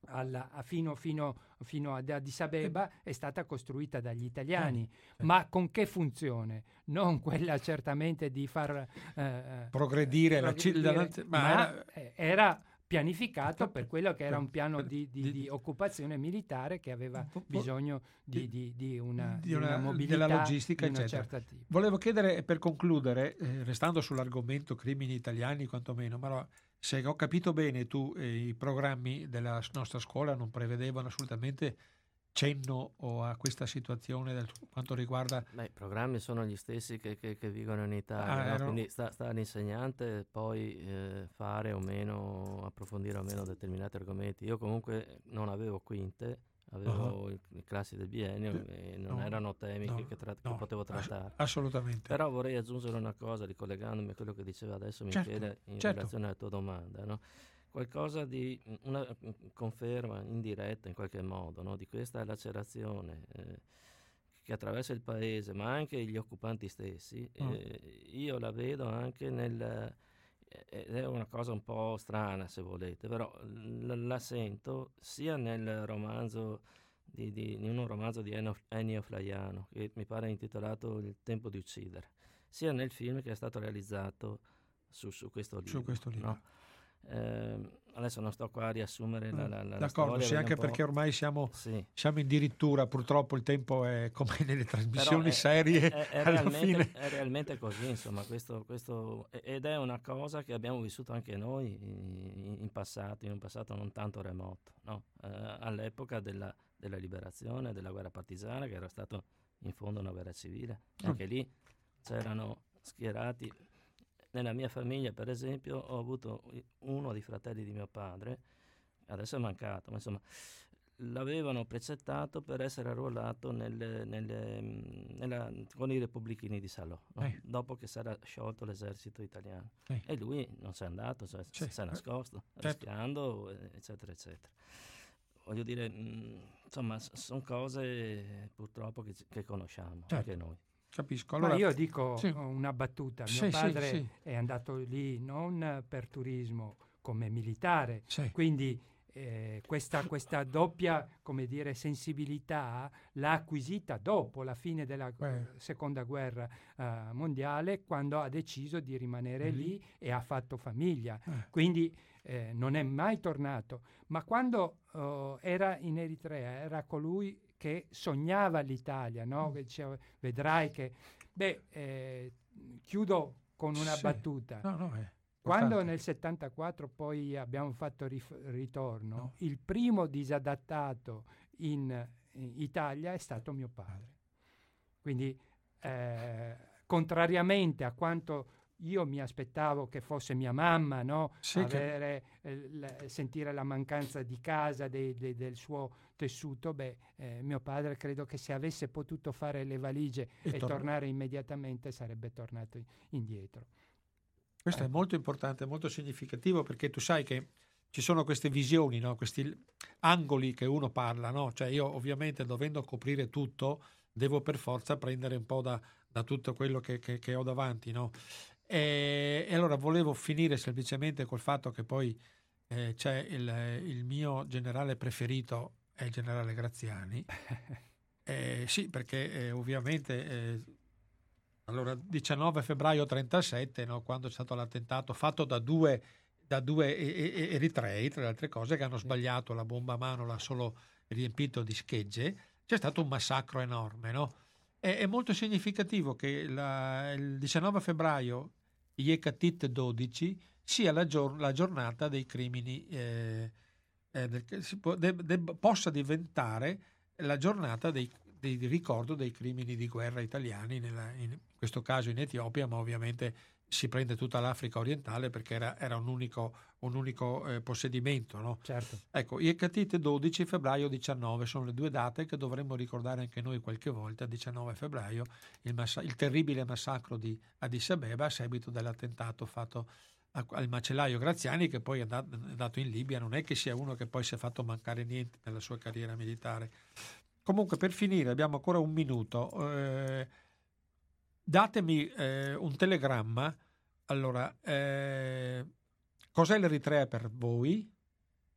alla, fino, fino, fino, ad Addis Abeba è stata costruita dagli italiani, eh, ma con che funzione? Non quella certamente di far eh, progredire, progredire la, c- ma, ma era, era pianificato per quello che era un piano di, di, di occupazione militare che aveva bisogno di, di una, una, mobilità della logistica, eccetera. Volevo chiedere per concludere, eh, restando sull'argomento crimini italiani quantomeno, ma se ho capito bene tu eh, i programmi della nostra scuola non prevedevano assolutamente cenno a questa situazione per quanto riguarda... Beh, i programmi sono gli stessi che, che, che vigono in Italia, ah, no? quindi sta, sta, all'insegnante poi eh, fare o meno, approfondire o meno determinati argomenti. Io comunque non avevo quinte, avevo uh-huh. i, classi del biennio e non no, no, erano temi no, che, tra- che, potevo trattare. Assolutamente. Però vorrei aggiungere una cosa, ricollegandomi a quello che diceva adesso certo, Michele in certo. relazione alla tua domanda. No? qualcosa di una conferma indiretta in qualche modo no? di questa lacerazione eh, che attraversa il paese, ma anche gli occupanti stessi, mm. eh, io la vedo anche nel ed è una cosa un po' strana se volete, però la sento sia nel romanzo di, di, in un romanzo di Ennio, Ennio Flaiano che mi pare intitolato Il tempo di uccidere, sia nel film che è stato realizzato su, su questo libro. Su questo libro. No? Eh, adesso non sto qua a riassumere la, la, la D'accordo, sì, anche perché ormai siamo, sì. siamo addirittura, purtroppo il tempo è come *laughs* nelle trasmissioni è, serie. È, è, realmente, è, realmente, così, insomma, questo, questo, ed è una cosa che abbiamo vissuto anche noi in, in passato, in un passato non tanto remoto, no? eh, all'epoca della, della, liberazione, della guerra partigiana, che era stato in fondo una guerra civile. Mm. Anche lì c'erano schierati nella mia famiglia, per esempio, ho avuto uno dei fratelli di mio padre, adesso è mancato, ma insomma, l'avevano precettato per essere arruolato nelle, nelle, nella, con i repubblichini di Salò, no? eh. dopo che si era sciolto l'esercito italiano. Eh. E lui non si è andato, cioè, si è nascosto, certo. rischiando, eccetera, eccetera. Voglio dire, mh, insomma, sono cose purtroppo che, che conosciamo, certo. anche noi. Capisco. Allora, Ma io dico sì. una battuta. Mio sì, padre sì, è andato lì non per turismo come militare, quindi eh, questa, questa, doppia come dire, sensibilità l'ha acquisita dopo la fine della Beh. seconda guerra uh, mondiale quando ha deciso di rimanere mm-hmm. lì e ha fatto famiglia. Eh. Quindi eh, non è mai tornato. Ma quando uh, era in Eritrea era colui che sognava l'Italia, no? Mm. che diceva, vedrai che... Beh, eh, chiudo con una sì. battuta. No, no, eh. Quando nel 74 poi abbiamo fatto rif- ritorno, no. il primo disadattato in, in, Italia è stato mio padre. Quindi, eh, contrariamente a quanto io mi aspettavo che fosse mia mamma, no? sì, Avere, che... eh, sentire la mancanza di casa, de- de- del suo tessuto. Beh, eh, mio padre credo che se avesse potuto fare le valigie e, e tor- tornare immediatamente sarebbe tornato indietro. Questo eh. è molto importante, molto significativo perché tu sai che ci sono queste visioni, no? questi angoli che uno parla, no? cioè io ovviamente dovendo coprire tutto devo per forza prendere un po' da, da tutto quello che, che, che ho davanti. No? E, e, allora volevo finire semplicemente col fatto che poi eh, c'è il, il, mio generale preferito, è il generale Graziani. *laughs* eh, sì, perché eh, ovviamente eh, allora 19 febbraio 37, no, quando c'è stato l'attentato fatto da due, da due eritrei, tra le altre cose, che hanno sbagliato la bomba a mano, l'ha solo riempito di schegge, c'è stato un massacro enorme, no? È, è molto significativo che la, il 19 febbraio, Iekatit 12, sia la, gior- la, giornata dei crimini, eh, eh, del, può, de, de, possa diventare la giornata dei, di ricordo dei crimini di guerra italiani, nella, in questo caso in Etiopia, ma ovviamente si prende tutta l'Africa orientale perché era, era un unico, un unico eh, possedimento. No? Certo. Ecco, Iecatite 12 febbraio 19 sono le due date che dovremmo ricordare anche noi qualche volta, 19 febbraio, il, massa- il terribile massacro di Addis Abeba a seguito dell'attentato fatto al macellaio Graziani che poi è andato in Libia, non è che sia uno che poi si è fatto mancare niente nella sua carriera militare. Comunque per finire abbiamo ancora un minuto. Eh, datemi eh, un telegramma. Allora, eh, cos'è l'Eritrea per voi?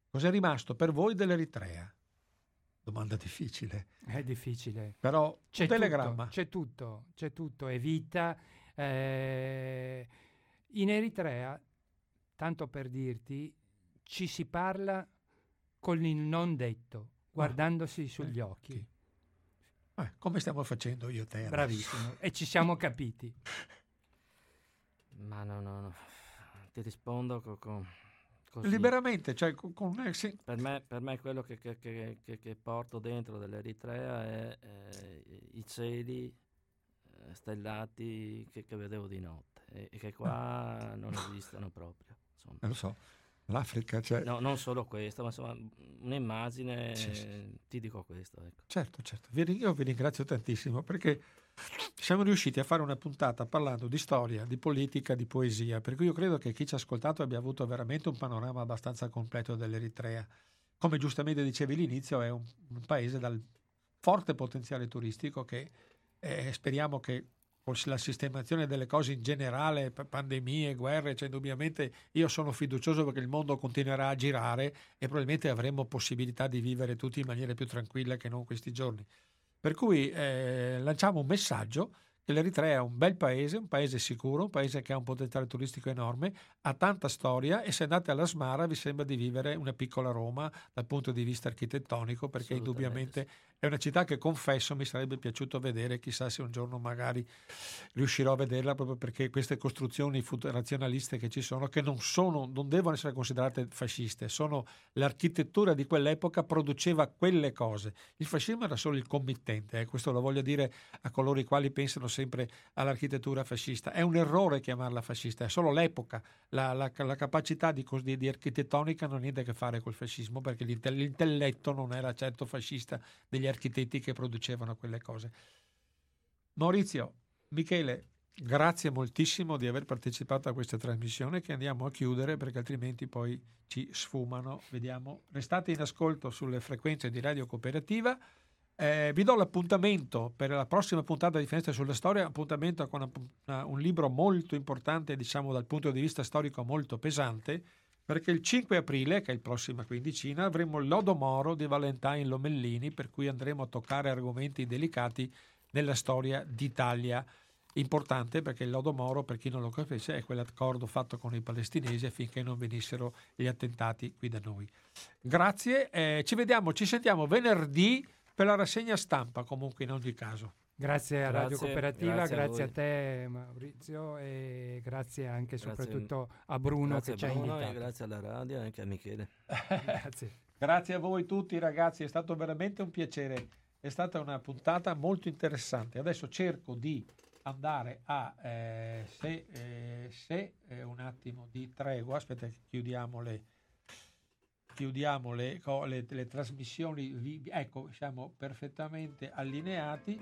Cos'è rimasto per voi dell'Eritrea? Domanda difficile. È difficile. Però c'è un telegramma. Tutto, c'è tutto, c'è tutto, è vita. Eh, in Eritrea tanto per dirti, ci si parla con il non detto, guardandosi ah, sugli occhi. Eh, come stiamo facendo io e te? Bravissimo, e ci siamo capiti. Ma no, no, no. Ti rispondo con... con così. Liberamente, cioè con... con eh, sì. per, me, per, me, quello che, che, che, che, porto dentro dell'Eritrea è eh, i cieli eh, stellati che, vedevo di notte e, e che qua non esistono proprio insomma. Lo so, l'Africa cioè... No, non solo questo, ma insomma un'immagine, sì, sì. ti dico questo. Ecco. Certo, certo. Io vi ringrazio tantissimo perché siamo riusciti a fare una puntata parlando di storia, di politica, di poesia, per cui io credo che chi ci ha ascoltato abbia avuto veramente un panorama abbastanza completo dell'Eritrea. Come giustamente dicevi all'inizio, è un, un paese dal forte potenziale turistico che eh, speriamo che la sistemazione delle cose in generale, pandemie, guerre, cioè indubbiamente io sono fiducioso perché il mondo continuerà a girare e probabilmente avremo possibilità di vivere tutti in maniera più tranquilla che non questi giorni. Per cui eh, lanciamo un messaggio che l'Eritrea è un bel paese, un paese sicuro, un paese che ha un potenziale turistico enorme, ha tanta storia e se andate alla Smara vi sembra di vivere una piccola Roma dal punto di vista architettonico perché indubbiamente è una città che confesso mi sarebbe piaciuto vedere, chissà se un giorno magari riuscirò a vederla proprio perché queste costruzioni razionaliste che ci sono, che non, sono, non devono essere considerate fasciste, sono l'architettura di quell'epoca produceva quelle cose. Il fascismo era solo il committente, eh, questo lo voglio dire a coloro i quali pensano sempre all'architettura fascista. È un errore chiamarla fascista, è solo l'epoca, la, la, la capacità di, di, di, architettonica non ha niente a che fare col fascismo perché l'intelletto non era certo fascista degli architetti che producevano quelle cose. Maurizio, Michele, grazie moltissimo di aver partecipato a questa trasmissione che andiamo a chiudere perché altrimenti poi ci sfumano. Vediamo. Restate in ascolto sulle frequenze di Radio Cooperativa. Eh, vi do l'appuntamento per la prossima puntata di Finestre sulla Storia, appuntamento con una, una, un libro molto importante, diciamo dal punto di vista storico molto pesante, perché il 5 aprile, che è il prossima quindicina, avremo l'Odomoro di Valentine Lomellini, per cui andremo a toccare argomenti delicati nella storia d'Italia. Importante perché il Lodomoro, per chi non lo capisce, è quell'accordo fatto con i palestinesi affinché non venissero gli attentati qui da noi. Grazie, eh, ci vediamo, ci sentiamo venerdì per la rassegna stampa comunque in ogni caso. Grazie a Radio Cooperativa, grazie, grazie a, a, te Maurizio e grazie anche e soprattutto a Bruno grazie che a ci ha invitato. grazie alla radio e anche a Michele. *laughs* *laughs* grazie. grazie a voi tutti ragazzi, è stato veramente un piacere. È stata una puntata molto interessante. Adesso cerco di andare a eh, se, eh, se eh, un attimo di tregua, aspetta che chiudiamo le chiudiamo le, le, le trasmissioni, ecco, siamo perfettamente allineati.